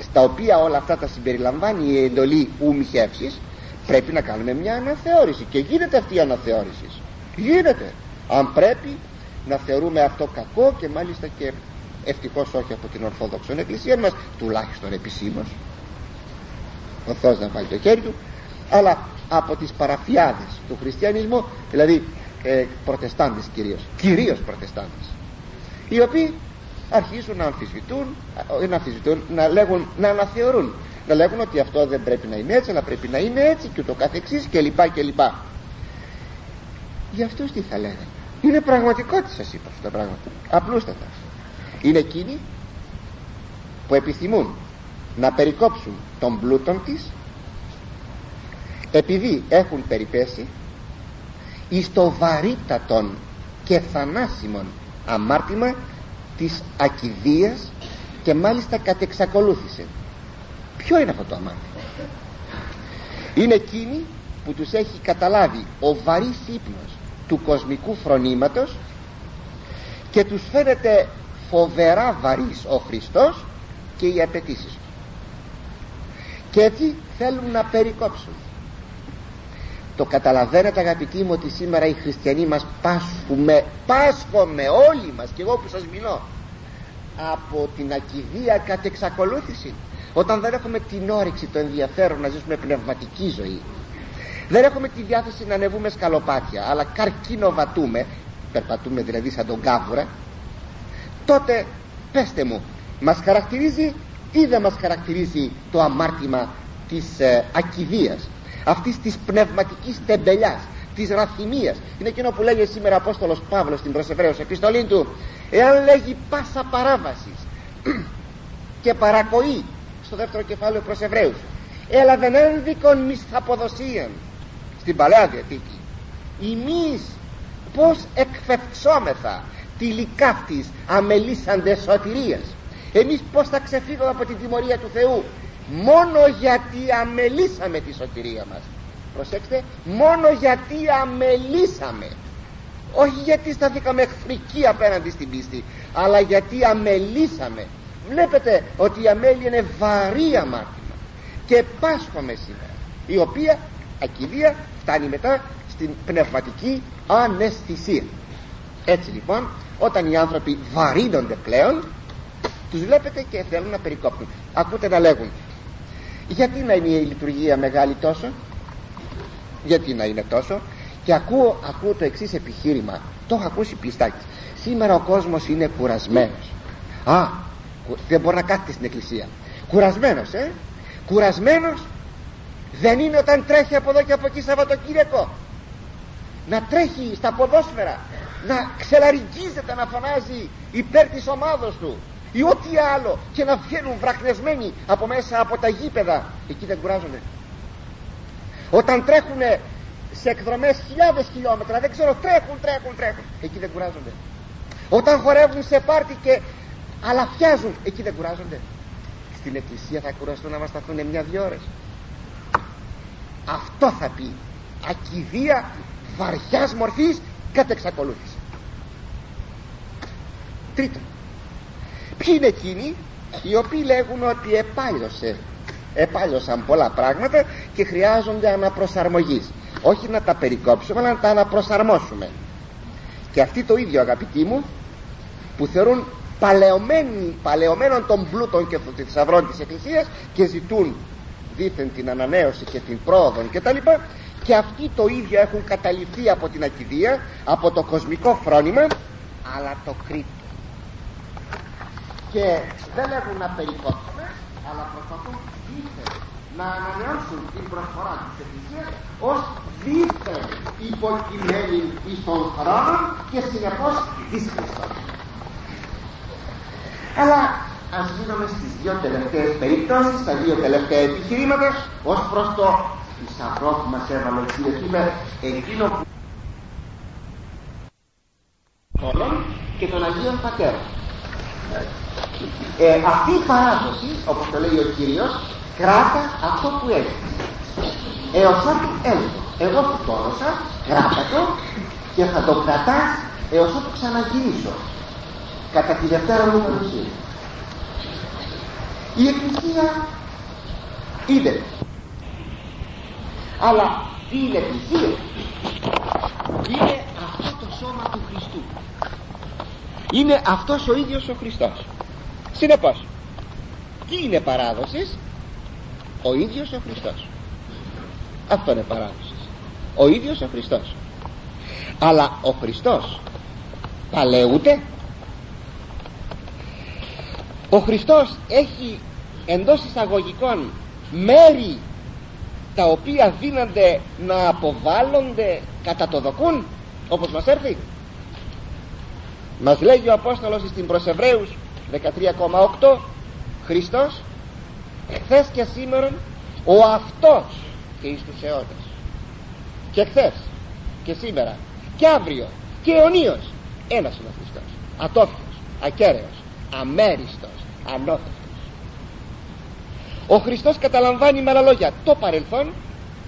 στα οποία όλα αυτά τα συμπεριλαμβάνει η εντολή ουμιχεύσης πρέπει να κάνουμε μια αναθεώρηση. Και γίνεται αυτή η αναθεώρηση. Γίνεται. Αν πρέπει να θεωρούμε αυτό κακό και μάλιστα και ευτυχώς όχι από την Ορθόδοξο Εκκλησία μας τουλάχιστον επισήμως. Ο Θεός να βάλει το χέρι του. Αλλά από τις παραφιάδες του χριστιανισμού δηλαδή ε, προτεστάντες κυρίως κυρίως προτεστάντες οι οποίοι αρχίζουν να αμφισβητούν, ε, να αμφισβητούν να, λέγουν, να αναθεωρούν να λέγουν ότι αυτό δεν πρέπει να είναι έτσι αλλά πρέπει να είναι έτσι και το καθεξής και λοιπά και λοιπά. Για αυτούς τι θα λέγανε είναι πραγματικότητα σας είπα αυτά τα πράγματα. Απλούστατα είναι εκείνοι που επιθυμούν να περικόψουν τον πλούτον της επειδή έχουν περιπέσει εις το βαρύτατον και θανάσιμον αμάρτημα της ακιδείας και μάλιστα κατεξακολούθησε ποιο είναι αυτό το αμάρτημα; Είναι εκείνη που τους έχει καταλάβει ο βαρύς ύπνος του κοσμικού φρονήματος και τους φαίνεται φοβερά βαρύς ο Χριστός και οι απαιτήσεις του. Και έτσι θέλουν να περικόψουν. Το καταλαβαίνετε αγαπητοί μου ότι σήμερα οι χριστιανοί μας πάσχουμε πάσχομαι όλοι μας και εγώ που σας μιλώ από την ακιδεία κατ' εξακολούθηση. Όταν δεν έχουμε την όρεξη το ενδιαφέρον να ζήσουμε πνευματική ζωή δεν έχουμε τη διάθεση να ανεβούμε σκαλοπάτια αλλά καρκίνοβατούμε περπατούμε δηλαδή σαν τον κάβουρα τότε πέστε μου μας χαρακτηρίζει ή δεν μας χαρακτηρίζει το αμάρτημα της ε, ακιδείας αυτής της πνευματικής τεμπελιάς της ραθυμίας. Είναι εκείνο που λέγει σήμερα ο Απόστολος Παύλος στην προσεβραίος επιστολή του εάν λέγει πάσα παράβασης <clears throat> και παρακοή στο δεύτερο κεφάλαιο προς Εβραίους έλαβεν ένδικον μισθαποδοσίαν στην Παλαιά Διαθήκη εμείς πως εκφευξόμεθα τη λικάφτης αμελήσαντες σωτηρίας εμείς πως θα ξεφύγουμε από την τιμωρία του Θεού; Μόνο γιατί αμελήσαμε τη σωτηρία μας. Προσέξτε μόνο γιατί αμελήσαμε. Όχι γιατί σταθήκαμε εχθρικοί απέναντι στην πίστη αλλά γιατί αμελήσαμε. Βλέπετε ότι η αμέλεια είναι βαρύ αμάρτημα και πάσχομαι σήμερα η οποία ακιδεία φτάνει μετά στην πνευματική αναισθησία έτσι λοιπόν όταν οι άνθρωποι βαρύνονται πλέον τους βλέπετε και θέλουν να περικόπτουν. Ακούτε να λέγουν γιατί να είναι η λειτουργία μεγάλη τόσο; Γιατί να είναι τόσο; Και ακούω, ακούω το εξής επιχείρημα. Το έχω ακούσει πιστάκι. Σήμερα ο κόσμος είναι κουρασμένος α, δεν μπορεί να κάθεται στην εκκλησία. Κουρασμένος ε; Κουρασμένος δεν είναι όταν τρέχει από εδώ και από εκεί Σαββατοκύριακο. Να τρέχει στα ποδόσφαιρα να ξελαριγγίζεται να φωνάζει υπέρ της ομάδος του ή ό,τι άλλο και να βγαίνουν βραχνεσμένοι από μέσα από τα γήπεδα. Εκεί δεν κουράζονται. Όταν τρέχουν σε εκδρομές χιλιάδες χιλιόμετρα δεν ξέρω τρέχουν τρέχουν τρέχουν. Εκεί δεν κουράζονται. Όταν χορεύουν σε πάρτι και αλαφιάζουν εκεί δεν κουράζονται. Στην εκκλησία θα κουραστούν να μας σταθούν μια-δυο ώρες. Αυτό θα πει. Ακιδεία βαριάς μορφής κατ' εξακολούθηση τρίτον ποιοι είναι εκείνοι οι οποίοι λέγουν ότι επάλωσε επάλωσαν πολλά πράγματα και χρειάζονται αναπροσαρμογής. Όχι να τα περικόψουμε αλλά να τα αναπροσαρμόσουμε. Και αυτοί το ίδιο αγαπητοί μου που θεωρούν παλαιωμένων των πλούτων και των θησαυρών της Εκκλησίας και ζητούν δήθεν την ανανέωση και την πρόοδο και τα λοιπά και αυτοί το ίδιο έχουν καταληφθεί από την ακιδεία από το κοσμικό φρόνημα αλλά το κρύπτουν και δεν έχουν να περικόψουν αλλά προσπαθούν δήθεν να ανανεώσουν την προσφορά της Εκκλησίας ως δήθεν υποκειμένη εις τον χρόνο και συνεπώς της Χριστός αλλά ας γίνουμε στις δύο τελευταίες περιπτώσεις στα δύο τελευταία επιχειρήματα ως προς το θησαυρό που μας έβαλε ο Κύριος είπε εκείνο που και των Αγίων Πατέρων ε, αυτή η παράδοση όπως το λέει ο Κύριος κράτα αυτό που έχει. Έως ότου έλθω. Εγώ που το έδωσα κράτα το και θα το κρατάς έως ότου ξαναγυρίσω. Κατά τη δευτέρα μου παρουσία η Εκκλησία είναι. Αλλά τι είναι Εκκλησία είναι αυτό το σώμα του Χριστού. Είναι αυτός ο ίδιος ο Χριστός συνεπώς τι είναι παράδοσης; Ο ίδιος ο Χριστός. Αυτό είναι παράδοσης. Ο ίδιος ο Χριστός. Αλλά ο Χριστός παλαιούται ο Χριστός έχει εντός εισαγωγικών μέρη τα οποία δίνονται να αποβάλλονται κατά το δοκούν όπως μας έρθει. Μας λέγει ο Απόστολος στην προς Εβραίους 13,8 Χριστός χθες και σήμερα ο αυτός και εις τους αιώνες και χθες και σήμερα και αύριο και αιωνίως ένας είναι ο Χριστός. Ατόφιος, ακέραιος, αμέριστος, ανώθευτος ο Χριστός καταλαμβάνει με άλλα λόγια το παρελθόν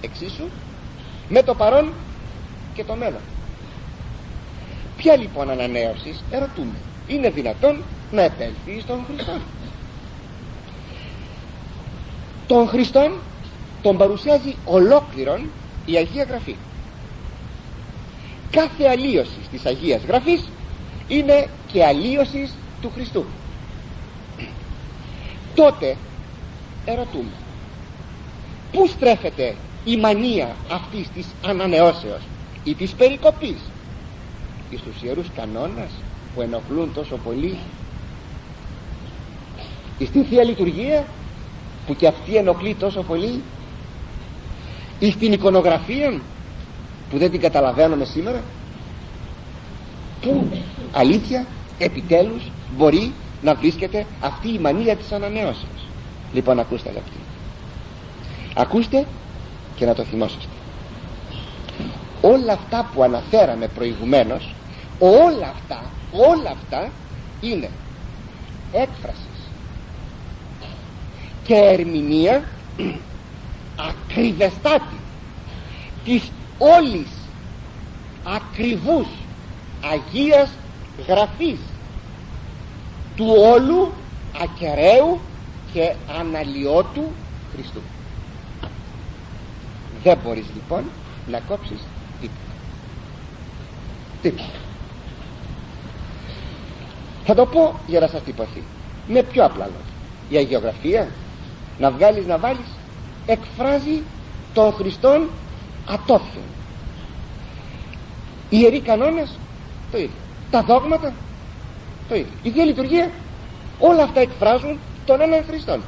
εξίσου με το παρόν και το μέλλον. Ποια λοιπόν ανανέωσης ερωτούμε. Είναι δυνατόν να επέλθει στον Χριστό τον Χριστόν τον παρουσιάζει ολόκληρον η Αγία Γραφή. Κάθε αλλίωση της Αγίας Γραφής είναι και αλλίωσης του Χριστού. Τότε ερωτούμε πού στρέφεται η μανία αυτής της ανανεώσεως ή της περικοπής; Εις τους ιερούς κανόνας που ενοχλούν τόσο πολύ εις την Θεία Λειτουργία που και αυτή ενοχλεί τόσο πολύ εις την εικονογραφία που δεν την καταλαβαίνουμε σήμερα που αλήθεια επιτέλους μπορεί να βρίσκεται αυτή η μανία της ανανεώσεως λοιπόν ακούστε αγαπητοί. Ακούστε και να το θυμόσαστε. Όλα αυτά που αναφέραμε προηγουμένως όλα αυτά όλα αυτά είναι έκφρασης και ερμηνεία ακριβεστάτη της όλης ακριβούς Αγίας Γραφής του όλου ακεραίου και αναλυότου Χριστού. Δεν μπορείς λοιπόν να κόψεις τίποτα. Τίποτα. Θα το πω για να σας τυπωθεί. Με πιο απλά λόγια. Η αγιογραφία να βγάλεις να βάλεις εκφράζει τον Χριστόν ατόφιον. Οι ιεροί κανόνες το ίδιο. Τα δόγματα το ίδιο. Η Θεία Λειτουργία όλα αυτά εκφράζουν τον έναν Χριστόν.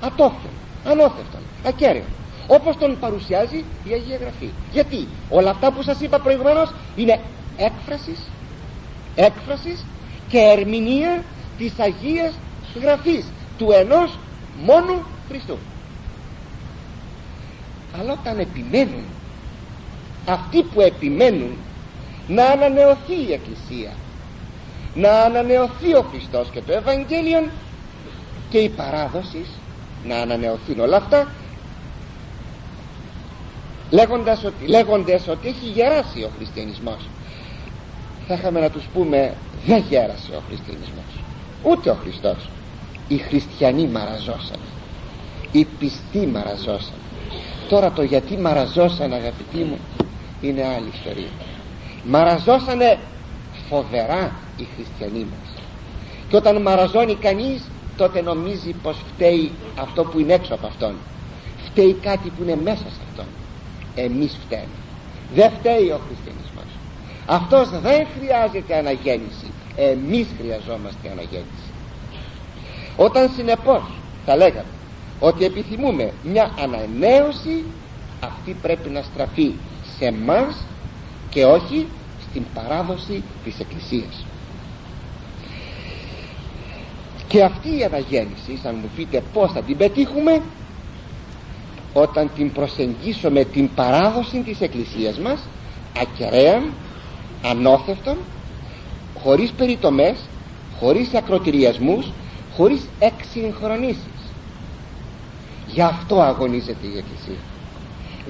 Ατόφιον, ανώθευτον, ακέραιο. Όπως τον παρουσιάζει η Αγία Γραφή. Γιατί; Όλα αυτά που σας είπα προηγουμένως είναι έκφρασης έκφρασης και ερμηνεία της Αγίας Γραφής του ενός μόνου Χριστού. Αλλά όταν επιμένουν αυτοί που επιμένουν να ανανεωθεί η Εκκλησία να ανανεωθεί ο Χριστός και το Ευαγγέλιο και η παράδοση να ανανεωθούν όλα αυτά λέγοντας ότι, λέγοντας ότι έχει γεράσει ο χριστιανισμός. Θα είχαμε να τους πούμε δεν γέρασε ο χριστιανισμός ούτε ο Χριστός οι χριστιανοί μαραζώσαν οι πιστοί μαραζώσαν τώρα το γιατί μαραζώσαν αγαπητοί μου είναι άλλη ιστορία. Μαραζώσανε φοβερά οι χριστιανοί μας. Και όταν μαραζώνει κανείς τότε νομίζει πως φταίει αυτό που είναι έξω από αυτόν. Φταίει κάτι που είναι μέσα σε αυτόν. Εμείς φταίμε. Δεν φταίει ο χριστιανισμός. Αυτός δεν χρειάζεται αναγέννηση. Εμείς χρειαζόμαστε αναγέννηση όταν συνεπώς θα λέγαμε ότι επιθυμούμε μια ανανέωση αυτή πρέπει να στραφεί σε μας και όχι στην παράδοση της Εκκλησίας. Και αυτή η αναγέννηση αν μου πείτε πως θα την πετύχουμε όταν την προσεγγίσουμε την παράδοση της Εκκλησίας μας ακεραίαν, ανώθευτον χωρίς περιτομές χωρίς ακροτηριασμούς χωρίς εξυγχρονίσεις. Γι' αυτό αγωνίζεται η Εκκλησία.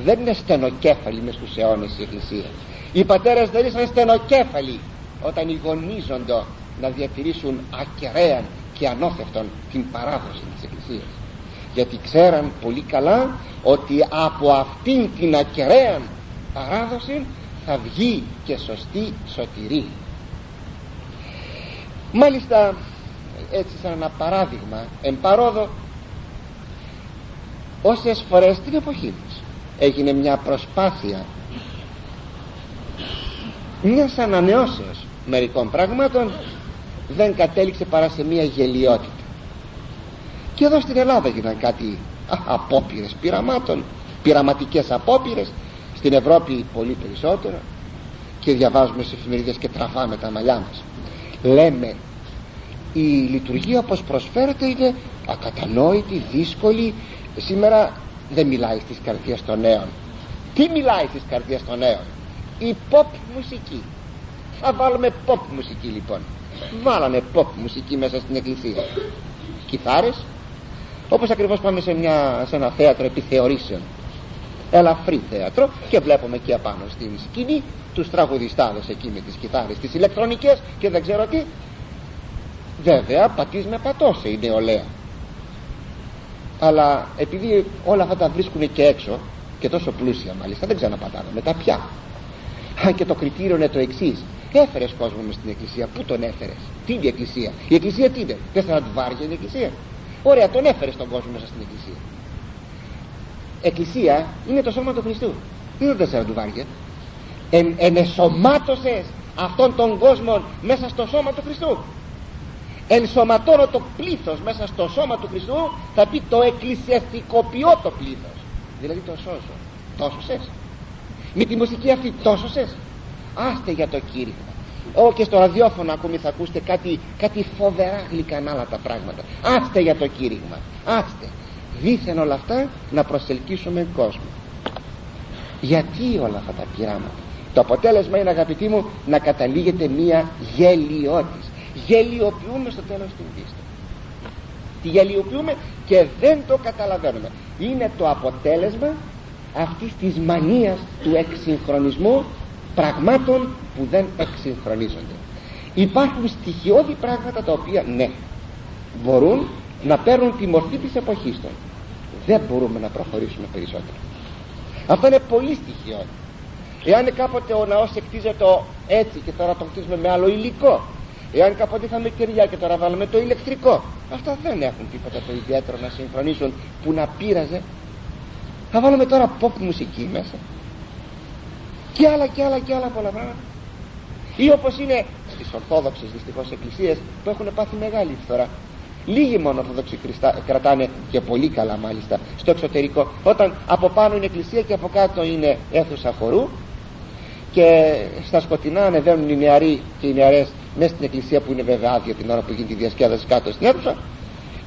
Δεν είναι στενοκέφαλη μες στους αιώνες η Εκκλησία. Οι πατέρες δεν ήσαν στενοκέφαλοι όταν γονίζονται να διατηρήσουν ακεραίαν και ανώθευτον την παράδοση της Εκκλησίας. Γιατί ξέραν πολύ καλά ότι από αυτήν την ακεραία παράδοση θα βγει και σωστή σωτηρή μάλιστα έτσι σαν ένα παράδειγμα εμπαρόδο όσες φορές την εποχή μας έγινε μια προσπάθεια μιας ανανεώσεως μερικών πραγμάτων δεν κατέληξε παρά σε μια γελιότητα. Και εδώ στην Ελλάδα έγιναν κάτι απόπειρες πειραμάτων πειραματικές απόπειρες στην Ευρώπη πολύ περισσότερο και διαβάζουμε σε εφημερίδες και τραβάμε τα μαλλιά μας. Λέμε η λειτουργία όπως προσφέρεται είναι ακατανόητη, δύσκολη. Σήμερα δεν μιλάει στις καρδιές των νέων. Τι μιλάει στις καρδιές των νέων; Η pop μουσική. Θα βάλουμε pop μουσική λοιπόν. Βάλανε pop μουσική μέσα στην εκκλησία. Κιθάρες. Όπως ακριβώς πάμε σε, μια, σε ένα θέατρο επιθεωρήσεων. Ελαφρύ θέατρο και βλέπουμε εκεί απάνω στην σκηνή τους τραγουδιστάδες εκεί με τις κιθάρες τις ηλεκτρονικές και δεν ξέρω τι βέβαια πατής με πατώσε η νεολαία. Αλλά επειδή όλα αυτά τα βρίσκουν και έξω και τόσο πλούσια μάλιστα δεν ξαναπατάνε μετά πια. Αν και το κριτήριο είναι το εξής. Έφερες κόσμο μες στην εκκλησία πού τον έφερες τι είναι η εκκλησία η εκκλησία τι είναι τέσσερα του βάρια είναι η εκκλησία. Ωραία τον έφερες τον κόσμο μέσα στην εκκλησία. Εκκλησία είναι το σώμα του Χριστού. Τι είναι τέσσερα του βάρια εν, ενεσωμάτωσες αυτόν τον κόσμο μέσα στο σώμα του Χριστού ενσωματώνω το πλήθος μέσα στο σώμα του Χριστού θα πει το εκκλησιαστικοποιώ το πλήθος. Δηλαδή το σώζω. Τόσο σες με τη μουσική αυτή τόσο σες άστε για το κήρυγμα. Ω και στο ραδιόφωνο ακόμη θα ακούσετε κάτι, κάτι φοβερά γλυκανάλα τα πράγματα. Άστε για το κήρυγμα. Άστε. Δήθεν όλα αυτά να προσελκύσουμε κόσμο. Γιατί όλα αυτά τα πειράματα; Το αποτέλεσμα είναι αγαπητοί μου να καταλήγεται μία γελιότης γελιοποιούμε στο τέλος την πίστη. Τη γελιοποιούμε και δεν το καταλαβαίνουμε. Είναι το αποτέλεσμα αυτής της μανίας του εξυγχρονισμού πραγμάτων που δεν εξυγχρονίζονται. Υπάρχουν στοιχειώδη πράγματα τα οποία ναι μπορούν να παίρνουν τη μορφή της εποχής των. Δεν μπορούμε να προχωρήσουμε περισσότερο. Αυτό είναι πολύ στοιχειώδη. Εάν κάποτε ο ναός εκτίζεται έτσι και τώρα το χτίζουμε με άλλο υλικό εάν κάποτε είχαμε κεριά και τώρα βάλουμε το ηλεκτρικό. Αυτά δεν έχουν τίποτα το ιδιαίτερο να συγχρονίσουν που να πείραζε. Θα βάλουμε τώρα pop μουσική μέσα. Και άλλα και άλλα και άλλα πολλά πράγματα. Ή όπως είναι στις ορθόδοξες δυστυχώς εκκλησίες που έχουν πάθει μεγάλη φθορά. Λίγοι μόνο ορθόδοξοι κρατάνε και πολύ καλά μάλιστα στο εξωτερικό όταν από πάνω είναι εκκλησία και από κάτω είναι αίθουσα χορού και στα σκοτεινά ανεβαίνουν οι νεαροί και οι νεαρές μέσα στην εκκλησία που είναι βέβαια άδεια την ώρα που γίνεται η διασκέδαση κάτω στην αίθουσα.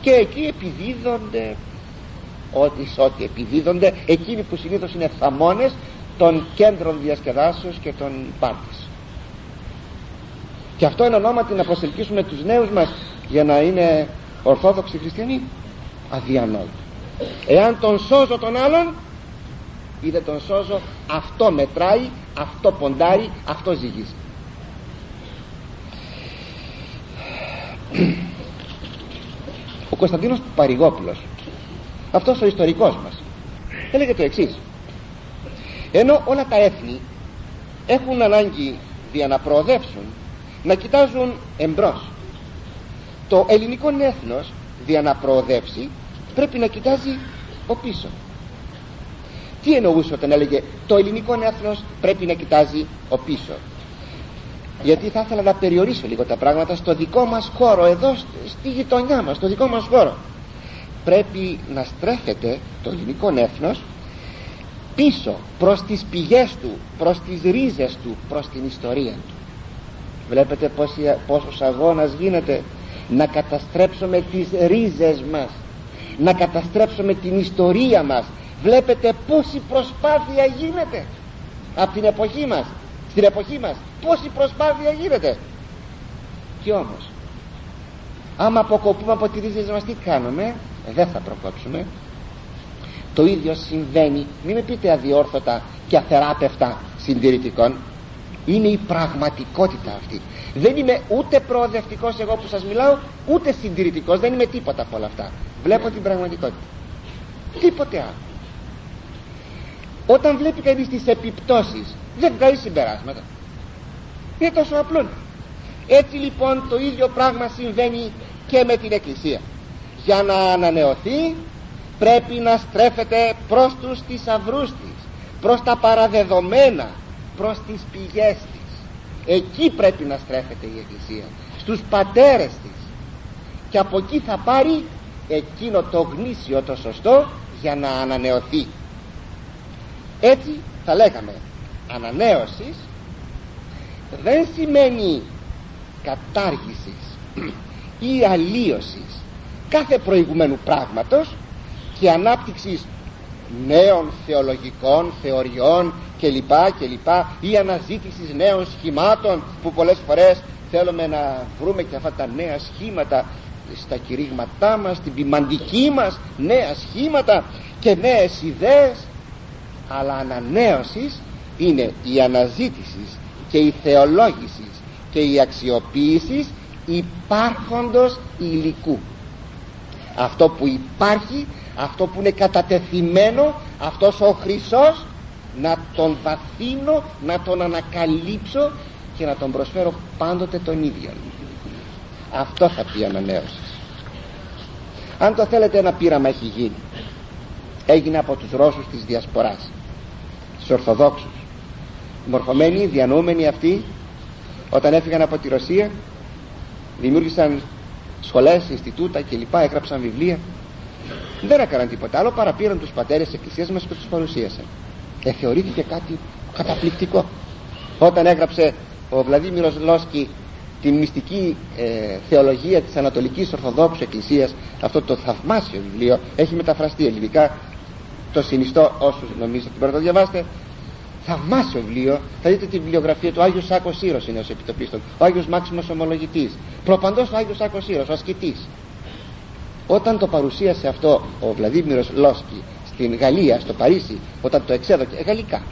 Και εκεί επιδίδονται ό,τι ό,τι επιδίδονται εκείνοι που συνήθως είναι θαμώνες των κέντρων διασκεδάσεως και των πάρτης. Και αυτό είναι ονόματι να προσελκύσουμε τους νέους μας για να είναι ορθόδοξοι χριστιανοί. Αδιανόητο. Εάν τον σώζω τον άλλον ή δεν τον σώζω αυτό μετράει αυτό ποντάρει αυτό ζυγίζει. Ο Κωνσταντίνος Παρηγόπουλος αυτός ο ιστορικός μας έλεγε το εξής. Ενώ όλα τα έθνη έχουν ανάγκη για να προοδεύσουν να κοιτάζουν εμπρός. Το ελληνικό έθνος για να προοδεύσει πρέπει να κοιτάζει ο πίσω τι εννοούσε όταν έλεγε το ελληνικό έθνος πρέπει να κοιτάζει ο πίσω γιατί θα ήθελα να περιορίσω λίγο τα πράγματα στο δικό μας χώρο εδώ στη γειτονιά μας στο δικό μας χώρο. Πρέπει να στρέφεται το ελληνικό έθνος πίσω προς τις πηγές του προς τις ρίζες του προς την ιστορία του. Βλέπετε πόσος αγώνας γίνεται να καταστρέψουμε τις ρίζες μας να καταστρέψουμε την ιστορία μας βλέπετε πόση προσπάθεια γίνεται από την εποχή μας στην εποχή μας. Πόση προσπάθεια γίνεται. Και όμως άμα αποκοπούμε από τις ρίζες μας τι κάνουμε; Δεν θα προκόψουμε. Το ίδιο συμβαίνει μην με πείτε αδιόρθωτα και αθεράπευτα συντηρητικών. Είναι η πραγματικότητα αυτή. Δεν είμαι ούτε προοδευτικός εγώ που σας μιλάω ούτε συντηρητικός. Δεν είμαι τίποτα από όλα αυτά. Βλέπω την πραγματικότητα. Τίποτε άλλο όταν βλέπει κανείς τις επιπτώσεις δεν βγάζει συμπεράσματα. Είναι τόσο απλό. Έτσι λοιπόν το ίδιο πράγμα συμβαίνει και με την Εκκλησία. Για να ανανεωθεί πρέπει να στρέφεται προς τους θησαυρούς της προς τα παραδεδομένα προς τις πηγές της. Εκεί πρέπει να στρέφεται η Εκκλησία στους πατέρες της. Και από εκεί θα πάρει εκείνο το γνήσιο το σωστό για να ανανεωθεί έτσι θα λέγαμε ανανέωσης δεν σημαίνει κατάργησης ή αλλίωσης κάθε προηγουμένου πράγματος και ανάπτυξης νέων θεολογικών θεωριών κλπ κλπ ή αναζήτησης νέων σχημάτων που πολλές φορές θέλουμε να βρούμε και αυτά τα νέα σχήματα στα κηρύγματά μας, στην ποιμαντική μας νέα σχήματα και νέες ιδέες αλλά ανανέωσης είναι η αναζήτησης και η θεολόγησης και η αξιοποίησης υπάρχοντος υλικού. Αυτό που υπάρχει αυτό που είναι κατατεθειμένο αυτός ο χρυσός να τον βαθύνω να τον ανακαλύψω και να τον προσφέρω πάντοτε τον ίδιο αυτό θα πει ανανέωση. Αν το θέλετε ένα πείραμα έχει γίνει έγινε από τους Ρώσους της Διασποράς τους Ορθοδόξους. Μορφωμένοι, διανοούμενοι αυτοί όταν έφυγαν από τη Ρωσία δημιούργησαν σχολές, Ινστιτούτα κλπ έγραψαν βιβλία. Δεν έκαναν τίποτα άλλο παρά πήραν τους πατέρες της εκκλησίας μας και τους παρουσίασαν. Ε, θεωρήθηκε κάτι καταπληκτικό. Όταν έγραψε ο Βλαδίμηρος Λόσκι τη μυστική ε, θεολογία της Ανατολικής Ορθοδόξου Εκκλησίας αυτό το θαυμάσιο βιβλίο έχει μεταφραστεί ελληνικά το συνιστώ όσους νομίζετε ότι μπορείτε να το διαβάσετε. Θαυμάσιο βιβλίο. Θα δείτε τη βιβλιογραφία του Άγιος Σάκος Σύρος είναι ως επιτοπίστων ο Άγιος Μάξιμος Ομολογητής. Προπαντός ο Άγιος Σάκος Σύρος ο ασκητής. Όταν το παρουσίασε αυτό ο Βλαδίμηρος Λόσκι στην Γαλλία, στο Παρίσι όταν το εξέδωκε, γαλλικά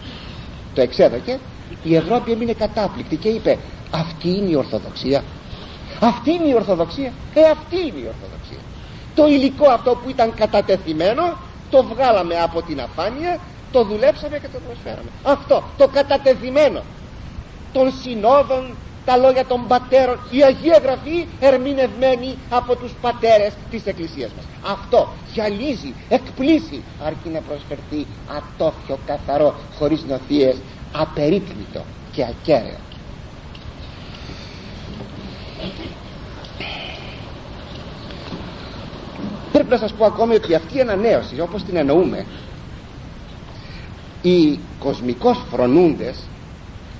το εξέδωκε η Ευρώπη έμεινε κατάπληκτη και είπε αυτή είναι η Ορθοδοξία. Αυτή είναι η Ορθοδοξία. Ε αυτή είναι η Ορθοδοξία το υλικό αυτό που ήταν κατατεθειμένο το βγάλαμε από την αφάνεια το δουλέψαμε και το προσφέραμε. Αυτό το κατατεθειμένο. Των συνόδων τα λόγια των πατέρων η Αγία Γραφή ερμηνευμένη από τους πατέρες της Εκκλησίας μας. Αυτό γυαλίζει, εκπλήσει αρκεί να προσφερθεί ατόφιο καθαρό χωρίς νοθείες απερίτμητο και ακέραιο να σας πω ακόμη ότι αυτή η ανανέωση όπως την εννοούμε οι κοσμικώς φρονούντες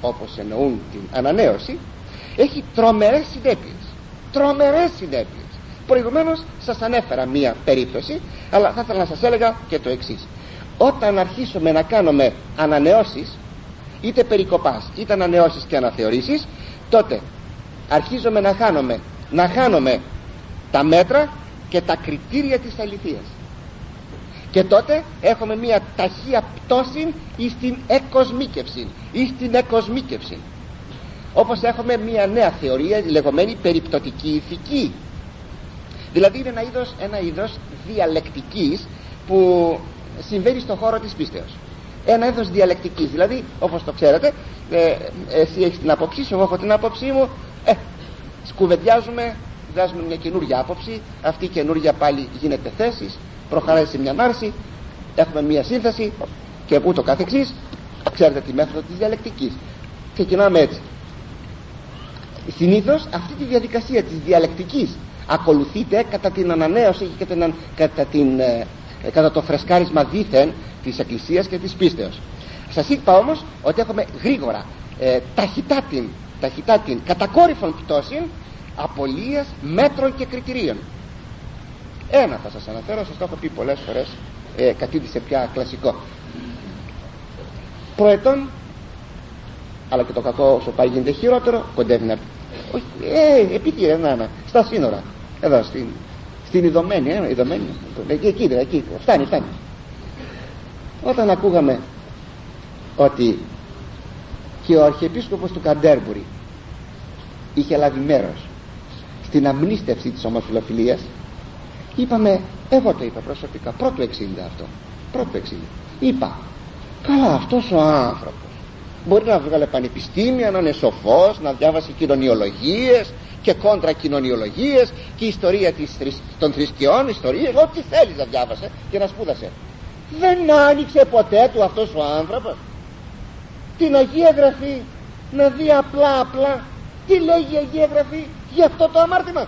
όπως εννοούν την ανανέωση έχει τρομερές συνέπειες. Τρομερές συνέπειες. Προηγουμένως σας ανέφερα μία περίπτωση αλλά θα ήθελα να σας έλεγα και το εξής. Όταν αρχίσουμε να κάνουμε ανανεώσεις είτε περικοπάς είτε ανανεώσεις και αναθεωρήσεις τότε αρχίζουμε να χάνουμε να χάνουμε τα μέτρα και τα κριτήρια της αληθείας. Και τότε έχουμε μια ταχεία πτώση στην εκοσμίκευση ή στην εκοσμίκευση. Όπως έχουμε μια νέα θεωρία λεγόμενη περιπτωτική ηθική. Δηλαδή είναι ένα είδος, ένα είδος διαλεκτικής που συμβαίνει στον χώρο της πίστεως. Ένα είδος διαλεκτικής. Δηλαδή όπως το ξέρετε ε, εσύ έχεις την άποψή σου εγώ έχω την άποψή μου. Ε, σκουβεντιάζουμε βγάζουμε μια καινούργια άποψη αυτή η καινούργια πάλι γίνεται θέσης προχωράει σε μια άρση έχουμε μια σύνθεση και ούτω καθεξής. Ξέρετε τη μέθοδο της διαλεκτικής. Ξεκινάμε έτσι. Συνήθως αυτή τη διαδικασία της διαλεκτικής ακολουθείται κατά την ανανέωση και κατά, κατά, την, ε, κατά το φρεσκάρισμα δίθεν της Εκκλησίας και της πίστεως. Σας είπα όμως ότι έχουμε γρήγορα ε, ταχυτά την, ταχυτά την κατακόρυφων πτώση απολίας μέτρων και κριτηρίων. Ένα θα σας αναφέρω σας το έχω πει πολλές φορές ε, κατήντησε πια κλασικό. Προετών αλλά και το κακό όσο πάει γίνεται χειρότερο κοντεύει να όχι, ε, επίτηρε να, να, στα σύνορα. Εδώ στην, στην Ιδωμένη, ε, Ιδωμένη εκεί, εκεί, εκεί, φτάνει, φτάνει. Όταν ακούγαμε ότι και ο Αρχιεπίσκοπος του Καντέρμπουρη είχε λάβει μέρος στην αμνίστευση της ομοφιλοφιλίας είπαμε εγώ το είπα προσωπικά πρώτο 60 αυτό πρώτο 60 είπα καλά αυτός ο άνθρωπος μπορεί να βγάλει πανεπιστήμια να είναι σοφός να διάβασε κοινωνιολογίες και κόντρα κοινωνιολογίες και ιστορία της, των θρησκειών ιστορίες ό,τι θέλεις να διάβασε και να σπούδασε. Δεν άνοιξε ποτέ του αυτός ο άνθρωπος την Αγία Γραφή να δει απλά απλά τι λέγει η Αγία Γραφή για αυτό το αμάρτημα.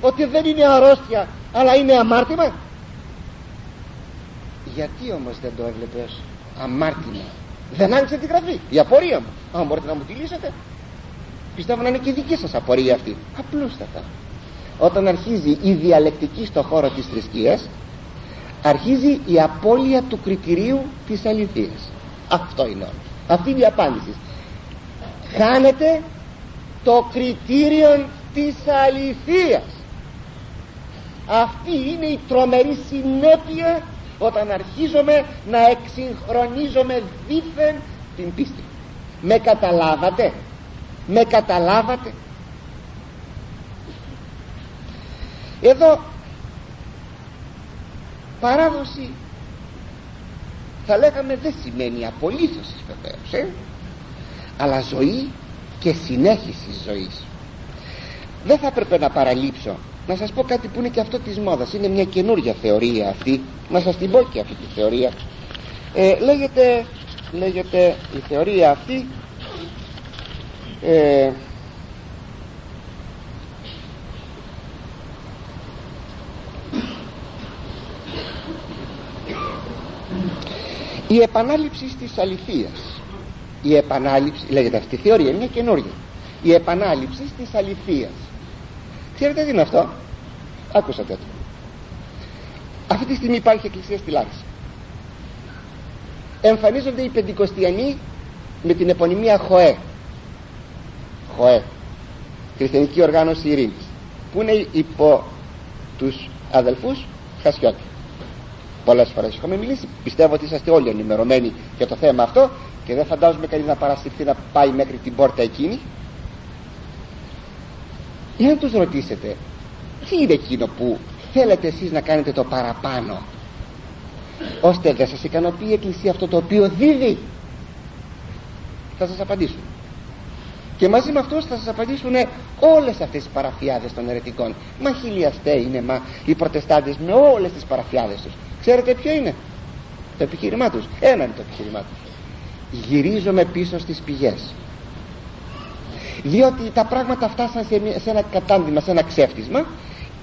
Ότι δεν είναι αρρώστια αλλά είναι αμάρτημα. Γιατί όμως δεν το έβλεπες αμάρτημα; Δεν άνοιξε την γραφή. Η απορία μου. Αν μπορείτε να μου τη λύσετε. Πιστεύω να είναι και δική σας απορία αυτή. Απλούστατα. Όταν αρχίζει η διαλεκτική στο χώρο της θρησκείας αρχίζει η απώλεια του κριτηρίου της αληθείας. Αυτό είναι όλο. Αυτή είναι η απάντηση. Χάνεται το κριτήριο της αληθείας. Αυτή είναι η τρομερή συνέπεια όταν αρχίζουμε να εξυγχρονίζουμε δίθεν την πίστη. Με καταλάβατε; Με καταλάβατε; Εδώ παράδοση θα λέγαμε δεν σημαίνει απολύθωση βεβαίως ε; αλλά ζωή και συνέχιση ζωής δεν θα έπρεπε να παραλείψω. Να σας πω κάτι που είναι και αυτό της μόδας. Είναι μια καινούργια θεωρία αυτή. Να σας την πω και αυτή τη θεωρία. Ε, λέγεται, λέγεται η θεωρία αυτή ε, η επανάληψη της αληθείας. Η επανάληψη λέγεται αυτή η θεωρία είναι μια καινούργια η επανάληψη της αληθείας ξέρετε τι είναι αυτό; Άκουσατε το αυτή τη στιγμή υπάρχει εκκλησία στη Λάρισα. Εμφανίζονται οι πεντηκοστιανοί με την επωνυμία ΧΟΕ ΧΟΕ Χριστιανική Οργάνωση Ειρήνης που είναι υπό τους αδελφούς Χασιώτη. Πολλές φορές έχουμε μιλήσει. Πιστεύω ότι είσαστε όλοι ενημερωμένοι για το θέμα αυτό και δεν φαντάζομαι κανείς να παρασυρθεί να πάει μέχρι την πόρτα εκείνη για να τους ρωτήσετε τι είναι εκείνο που θέλετε εσείς να κάνετε το παραπάνω ώστε δεν σας ικανοποιεί η Εκκλησία αυτό το οποίο δίδει; Θα σας απαντήσουν. Και μαζί με αυτούς θα σας απαντήσουν όλες αυτές τις παραφιάδες των αιρετικών. Μα χιλιαστέ είναι μα οι προτεστάντες με όλες τις παραφιάδες τους. Ξέρετε ποιο είναι; Το επιχείρημά τους. Ένα είναι το επιχείρημά τους. Γυρίζομαι πίσω στις πηγές διότι τα πράγματα φτάσαν σε, ένα κατάντημα σε ένα ξέφτισμα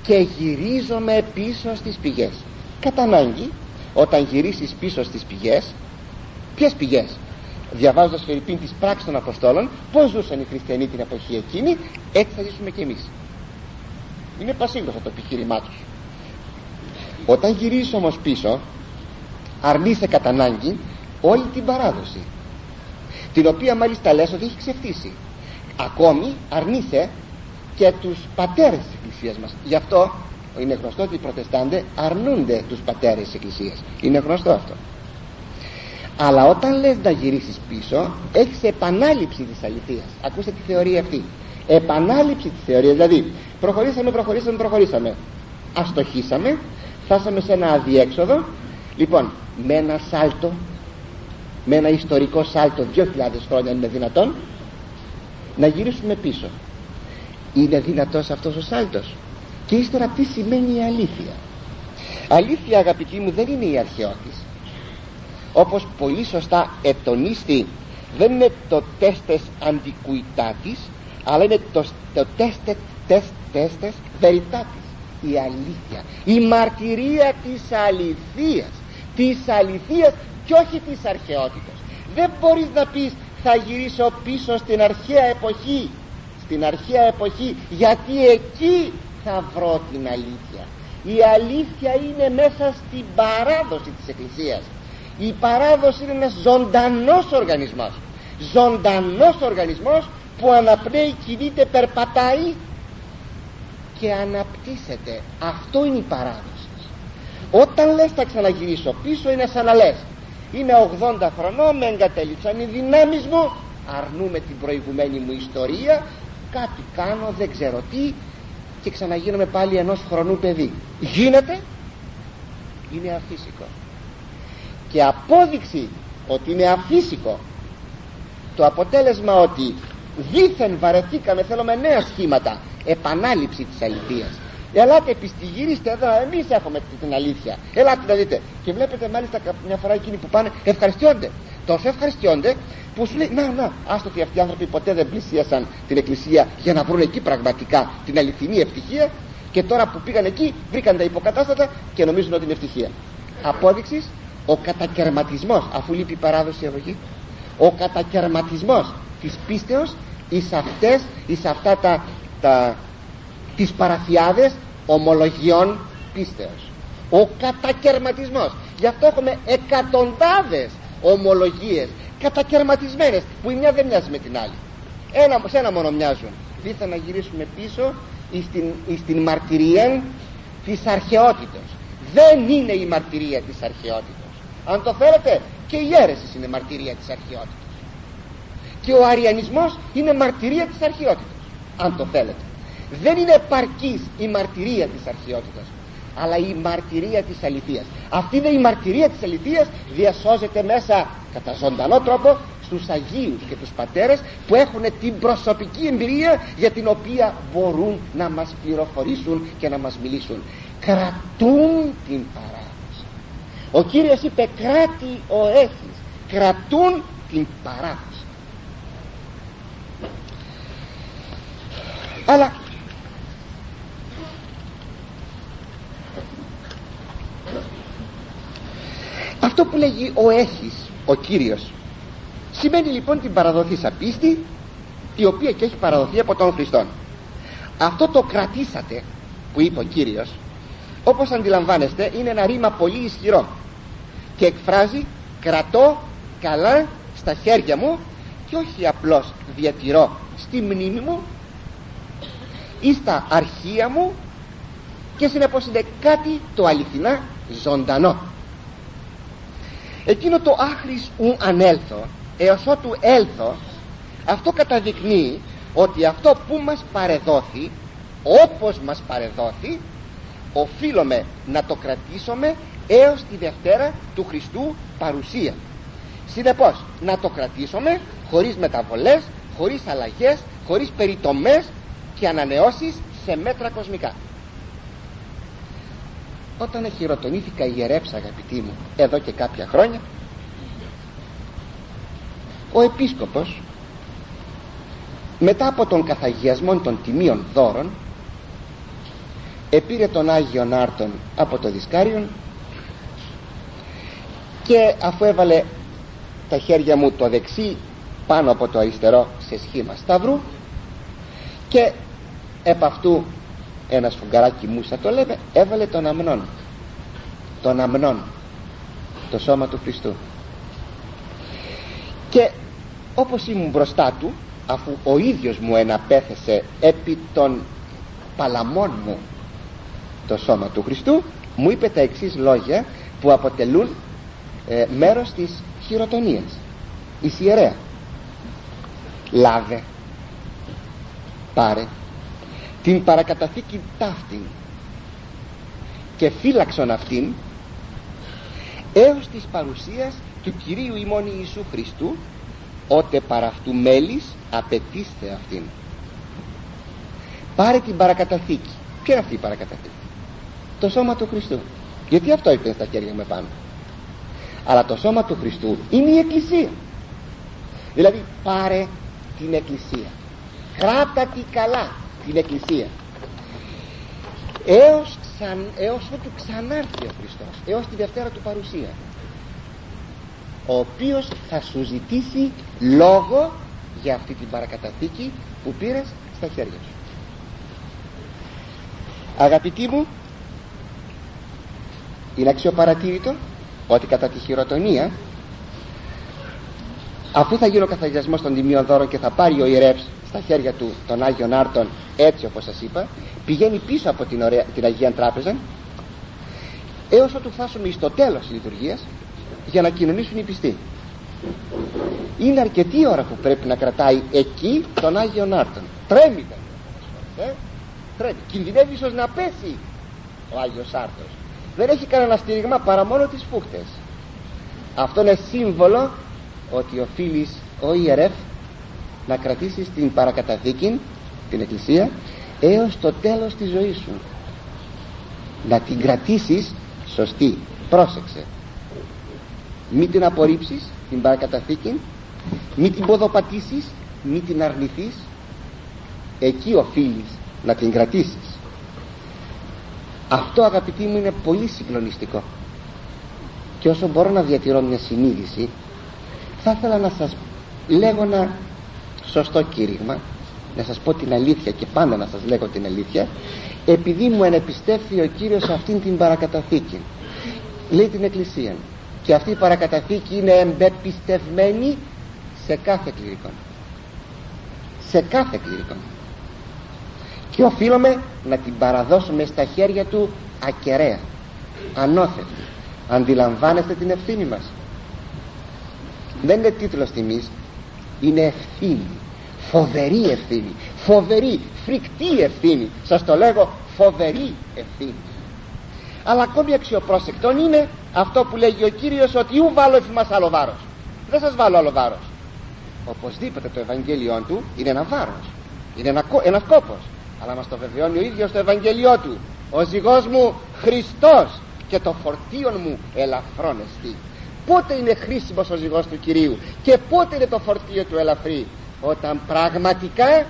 και γυρίζομαι πίσω στις πηγές. Κατά ανάγκη όταν γυρίσεις πίσω στις πηγές ποιες πηγές; Διαβάζοντας Φερρυπίν της πράξης των Αποστόλων πως ζούσαν οι χριστιανοί την εποχή εκείνη έτσι θα ζήσουμε και εμείς. Είναι πασίγνωστο το επιχείρημά τους. Όταν γυρίζεις όμως πίσω αρνείσαι κατά ανάγκη όλη την παράδοση την οποία μάλιστα λες ότι έχει ξεφτύσει ακόμη αρνείσαι και τους πατέρες της Εκκλησίας μας. Γι' αυτό είναι γνωστό ότι οι προτεστάντες αρνούνται τους πατέρες της Εκκλησίας. Είναι γνωστό αυτό. Αλλά όταν λες να γυρίσεις πίσω έχεις επανάληψη της αληθείας. Ακούστε τη θεωρία αυτή. Επανάληψη της θεωρίας. Δηλαδή προχωρήσαμε, προχωρήσαμε, προχωρήσαμε. Αστοχήσαμε φτάσαμε σε ένα αδιέξοδο. Λοιπόν με ένα σάλτο με ένα ιστορικό σάλτο 2.000 χρόνια είναι δυνατόν να γυρίσουμε πίσω. Είναι δυνατός αυτός ο σάλτος. Και ύστερα τι σημαίνει η αλήθεια. Αλήθεια αγαπητοί μου δεν είναι η αρχαιότης. Όπως πολύ σωστά ετονίστη δεν είναι το τέστες αντικουιτάτης αλλά είναι το, το τέστες τεστ, τέστες βεριτάτης η αλήθεια. Η μαρτυρία της αληθείας. Της αληθείας και όχι της αρχαιότητας. Δεν μπορείς να πεις θα γυρίσω πίσω στην αρχαία εποχή. Στην αρχαία εποχή. Γιατί εκεί θα βρω την αλήθεια. Η αλήθεια είναι μέσα στην παράδοση της Εκκλησίας. Η παράδοση είναι ένας ζωντανός οργανισμός. Ζωντανός οργανισμός που αναπνέει, κινείται, περπατάει και αναπτύσσεται. Αυτό είναι η παράδοση. Όταν λες θα ξαναγυρίσω πίσω είναι σαν να λες είμαι 80 χρονών με εγκατέλειψαν οι δυνάμεις μου αρνούμε την προηγουμένη μου ιστορία κάτι κάνω δεν ξέρω τι και ξαναγίνομαι πάλι ενός χρονού παιδί. Γίνεται είναι αφύσικο. Και απόδειξη ότι είναι αφύσικο το αποτέλεσμα ότι δήθεν βαρεθήκαμε θέλουμε νέα σχήματα επανάληψη της αληθείας ελάτε επιστηγύριστε εδώ εμείς έχουμε την αλήθεια. Ελάτε να δείτε. Και βλέπετε μάλιστα μια φορά εκείνοι που πάνε ευχαριστιόνται. Τόσο ευχαριστιόνται που σου λέει να να άστοτε αυτοί οι άνθρωποι ποτέ δεν πλησίασαν την εκκλησία για να βρουν εκεί πραγματικά την αληθινή ευτυχία και τώρα που πήγαν εκεί βρήκαν τα υποκατάστατα και νομίζουν ότι είναι ευτυχία. Απόδειξης ο κατακαιρματισμός αφού λείπει η παράδοση αγωγή ο κατακαιρματισμός της πίστεως εις αυτές εις αυτά τα, τα τις παραφιάδες ομολογιών πίστεως. Ο κατακαιρματισμός. Γι' αυτό έχουμε εκατοντάδες ομολογίες κατακαιρματισμένες που η μια δεν μοιάζει με την άλλη. Ένα, σε ένα μόνο μοιάζουν. Δίθεν να γυρίσουμε πίσω στην, στην μαρτυρία της αρχαιότητας δεν είναι η μαρτυρία της αρχαιότητας αν το θέλετε και η αίρεσης είναι μαρτυρία της αρχαιότητας και ο αριανισμός είναι μαρτυρία της αρχαιότητας αν το θέλετε δεν είναι επαρκής η μαρτυρία της αρχαιότητας αλλά η μαρτυρία της αληθείας. Αυτή είναι η μαρτυρία της αληθείας διασώζεται μέσα κατά ζωντανό τρόπο στους Αγίους και τους Πατέρες που έχουν την προσωπική εμπειρία για την οποία μπορούν να μας πληροφορήσουν και να μας μιλήσουν. Κρατούν την παράδοση. Ο Κύριος είπε κράτη ο έχεις κρατούν την παράδοση αλλά αυτό που λέγει ο έχεις ο Κύριος σημαίνει λοιπόν την παραδοθήσα πίστη η οποία και έχει παραδοθεί από τον Χριστό αυτό το κρατήσατε που είπε ο Κύριος όπως αντιλαμβάνεστε είναι ένα ρήμα πολύ ισχυρό και εκφράζει κρατώ καλά στα χέρια μου και όχι απλώς διατηρώ στη μνήμη μου ή στα αρχεία μου και συνεπώς είναι κάτι το αληθινά ζωντανό εκείνο το άχρης ου ανέλθω έως ότου έλθω αυτό καταδεικνύει ότι αυτό που μας παρεδόθη όπως μας παρεδόθη οφείλουμε να το κρατήσουμε έως τη Δευτέρα του Χριστού παρουσία. Συνεπώς να το κρατήσουμε χωρίς μεταβολές χωρίς αλλαγές χωρίς περιτομές και ανανεώσεις σε μέτρα κοσμικά όταν χειροτονήθηκα ιερεύς αγαπητοί μου εδώ και κάποια χρόνια ο επίσκοπος μετά από τον καθαγιασμό των τιμίων δώρων επήρε τον Άγιον Άρτον από το δισκάριον και αφού έβαλε τα χέρια μου το δεξί πάνω από το αριστερό σε σχήμα σταυρού και επ' αυτού ένας σφουγγαράκι μουσα το λέμε έβαλε τον αμνόν. Τον αμνόν. Το σώμα του Χριστού. Και όπως ήμουν μπροστά του αφού ο ίδιος μου εναπέθεσε επί των παλαμών μου το σώμα του Χριστού μου είπε τα εξής λόγια που αποτελούν ε, μέρος της χειροτονίας. Η ιερέα λάβε. Πάρε την παρακαταθήκη ταύτην. Και φύλαξον αυτήν έως της παρουσίας του Κυρίου ημών Ιησού Χριστού ότε παρά αυτού μέλης απαιτήστε αυτήν. Πάρε την παρακαταθήκη. Ποια είναι αυτή η παρακαταθήκη; Το σώμα του Χριστού. Γιατί αυτό είπε στα χέρια με πάνω αλλά το σώμα του Χριστού είναι η Εκκλησία. Δηλαδή πάρε την Εκκλησία. Κράτα τη καλά την Εκκλησία. Έως, ξαν, έως ότου ξανάρθει ο Χριστός έως τη Δευτέρα του παρουσία ο οποίος θα σου ζητήσει λόγο για αυτή την παρακαταθήκη που πήρες στα χέρια σου. Αγαπητοί μου είναι αξιοπαρατήρητο ότι κατά τη χειροτονία αφού θα γίνει ο καθαγιασμός των τιμίων δώρων και θα πάρει ο ιερεύς στα χέρια του των Άγιων Άρτων έτσι όπως σας είπα πηγαίνει πίσω από την, ωραία, την Αγία Τράπεζα έως ότου φτάσουμε στο τέλος της λειτουργίας για να κοινωνήσουν οι πιστοί. Είναι αρκετή ώρα που πρέπει να κρατάει εκεί τον Άγιον Άρτον. Τρέμει ε; τρέμει. Κινδυνεύει ίσως να πέσει ο Άγιος Άρτος. Δεν έχει κανένα στήριγμα παρά μόνο τις φούχτες. Αυτό είναι σύμβολο ότι οφείλεις ο ιερεύ να κρατήσεις την παρακαταθήκη την εκκλησία έως το τέλος της ζωής σου. Να την κρατήσεις σωστή πρόσεξε. Μη την απορρίψεις την παρακαταθήκη μη την ποδοπατήσεις μη την αρνηθείς. Εκεί οφείλεις να την κρατήσεις. Αυτό αγαπητοί μου είναι πολύ συγκλονιστικό. Και όσο μπορώ να διατηρώ μια συνείδηση θα ήθελα να σας λέγω ένα σωστό κήρυγμα να σας πω την αλήθεια και πάντα να σας λέγω την αλήθεια επειδή μου ενεπιστεύθη ο Κύριος αυτήν την παρακαταθήκη. Λέει την Εκκλησία και αυτή η παρακαταθήκη είναι εμπεπιστευμένη σε κάθε κληρικό σε κάθε κληρικό και οφείλουμε να την παραδώσουμε στα χέρια του ακεραία ανώθετη. Αντιλαμβάνεστε την ευθύνη μας. Δεν είναι τίτλος τιμής είναι ευθύνη. Φοβερή ευθύνη. Φοβερή, φρικτή ευθύνη. Σας το λέγω φοβερή ευθύνη. Αλλά ακόμη αξιοπρόσεκτον είναι αυτό που λέγει ο Κύριος ότι ου βάλω εφ' μας άλλο βάρος δεν σας βάλω άλλο βάρος. Οπωσδήποτε το Ευαγγέλιο του είναι ένα βάρος. Είναι ένα, ένας κόπος. Αλλά μας το βεβαιώνει ο ίδιος το Ευαγγέλιο του. Ο ζυγός μου Χριστός και το φορτίο μου ελαφρόν εστί πότε είναι χρήσιμος ο ζυγός του Κυρίου και πότε είναι το φορτίο του ελαφρύ. Όταν πραγματικά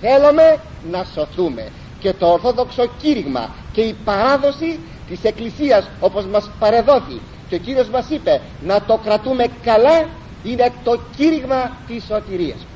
θέλουμε να σωθούμε. Και το ορθόδοξο κήρυγμα και η παράδοση της Εκκλησίας όπως μας παρεδόθη. Και ο Κύριος μας είπε να το κρατούμε καλά είναι το κήρυγμα της σωτηρίας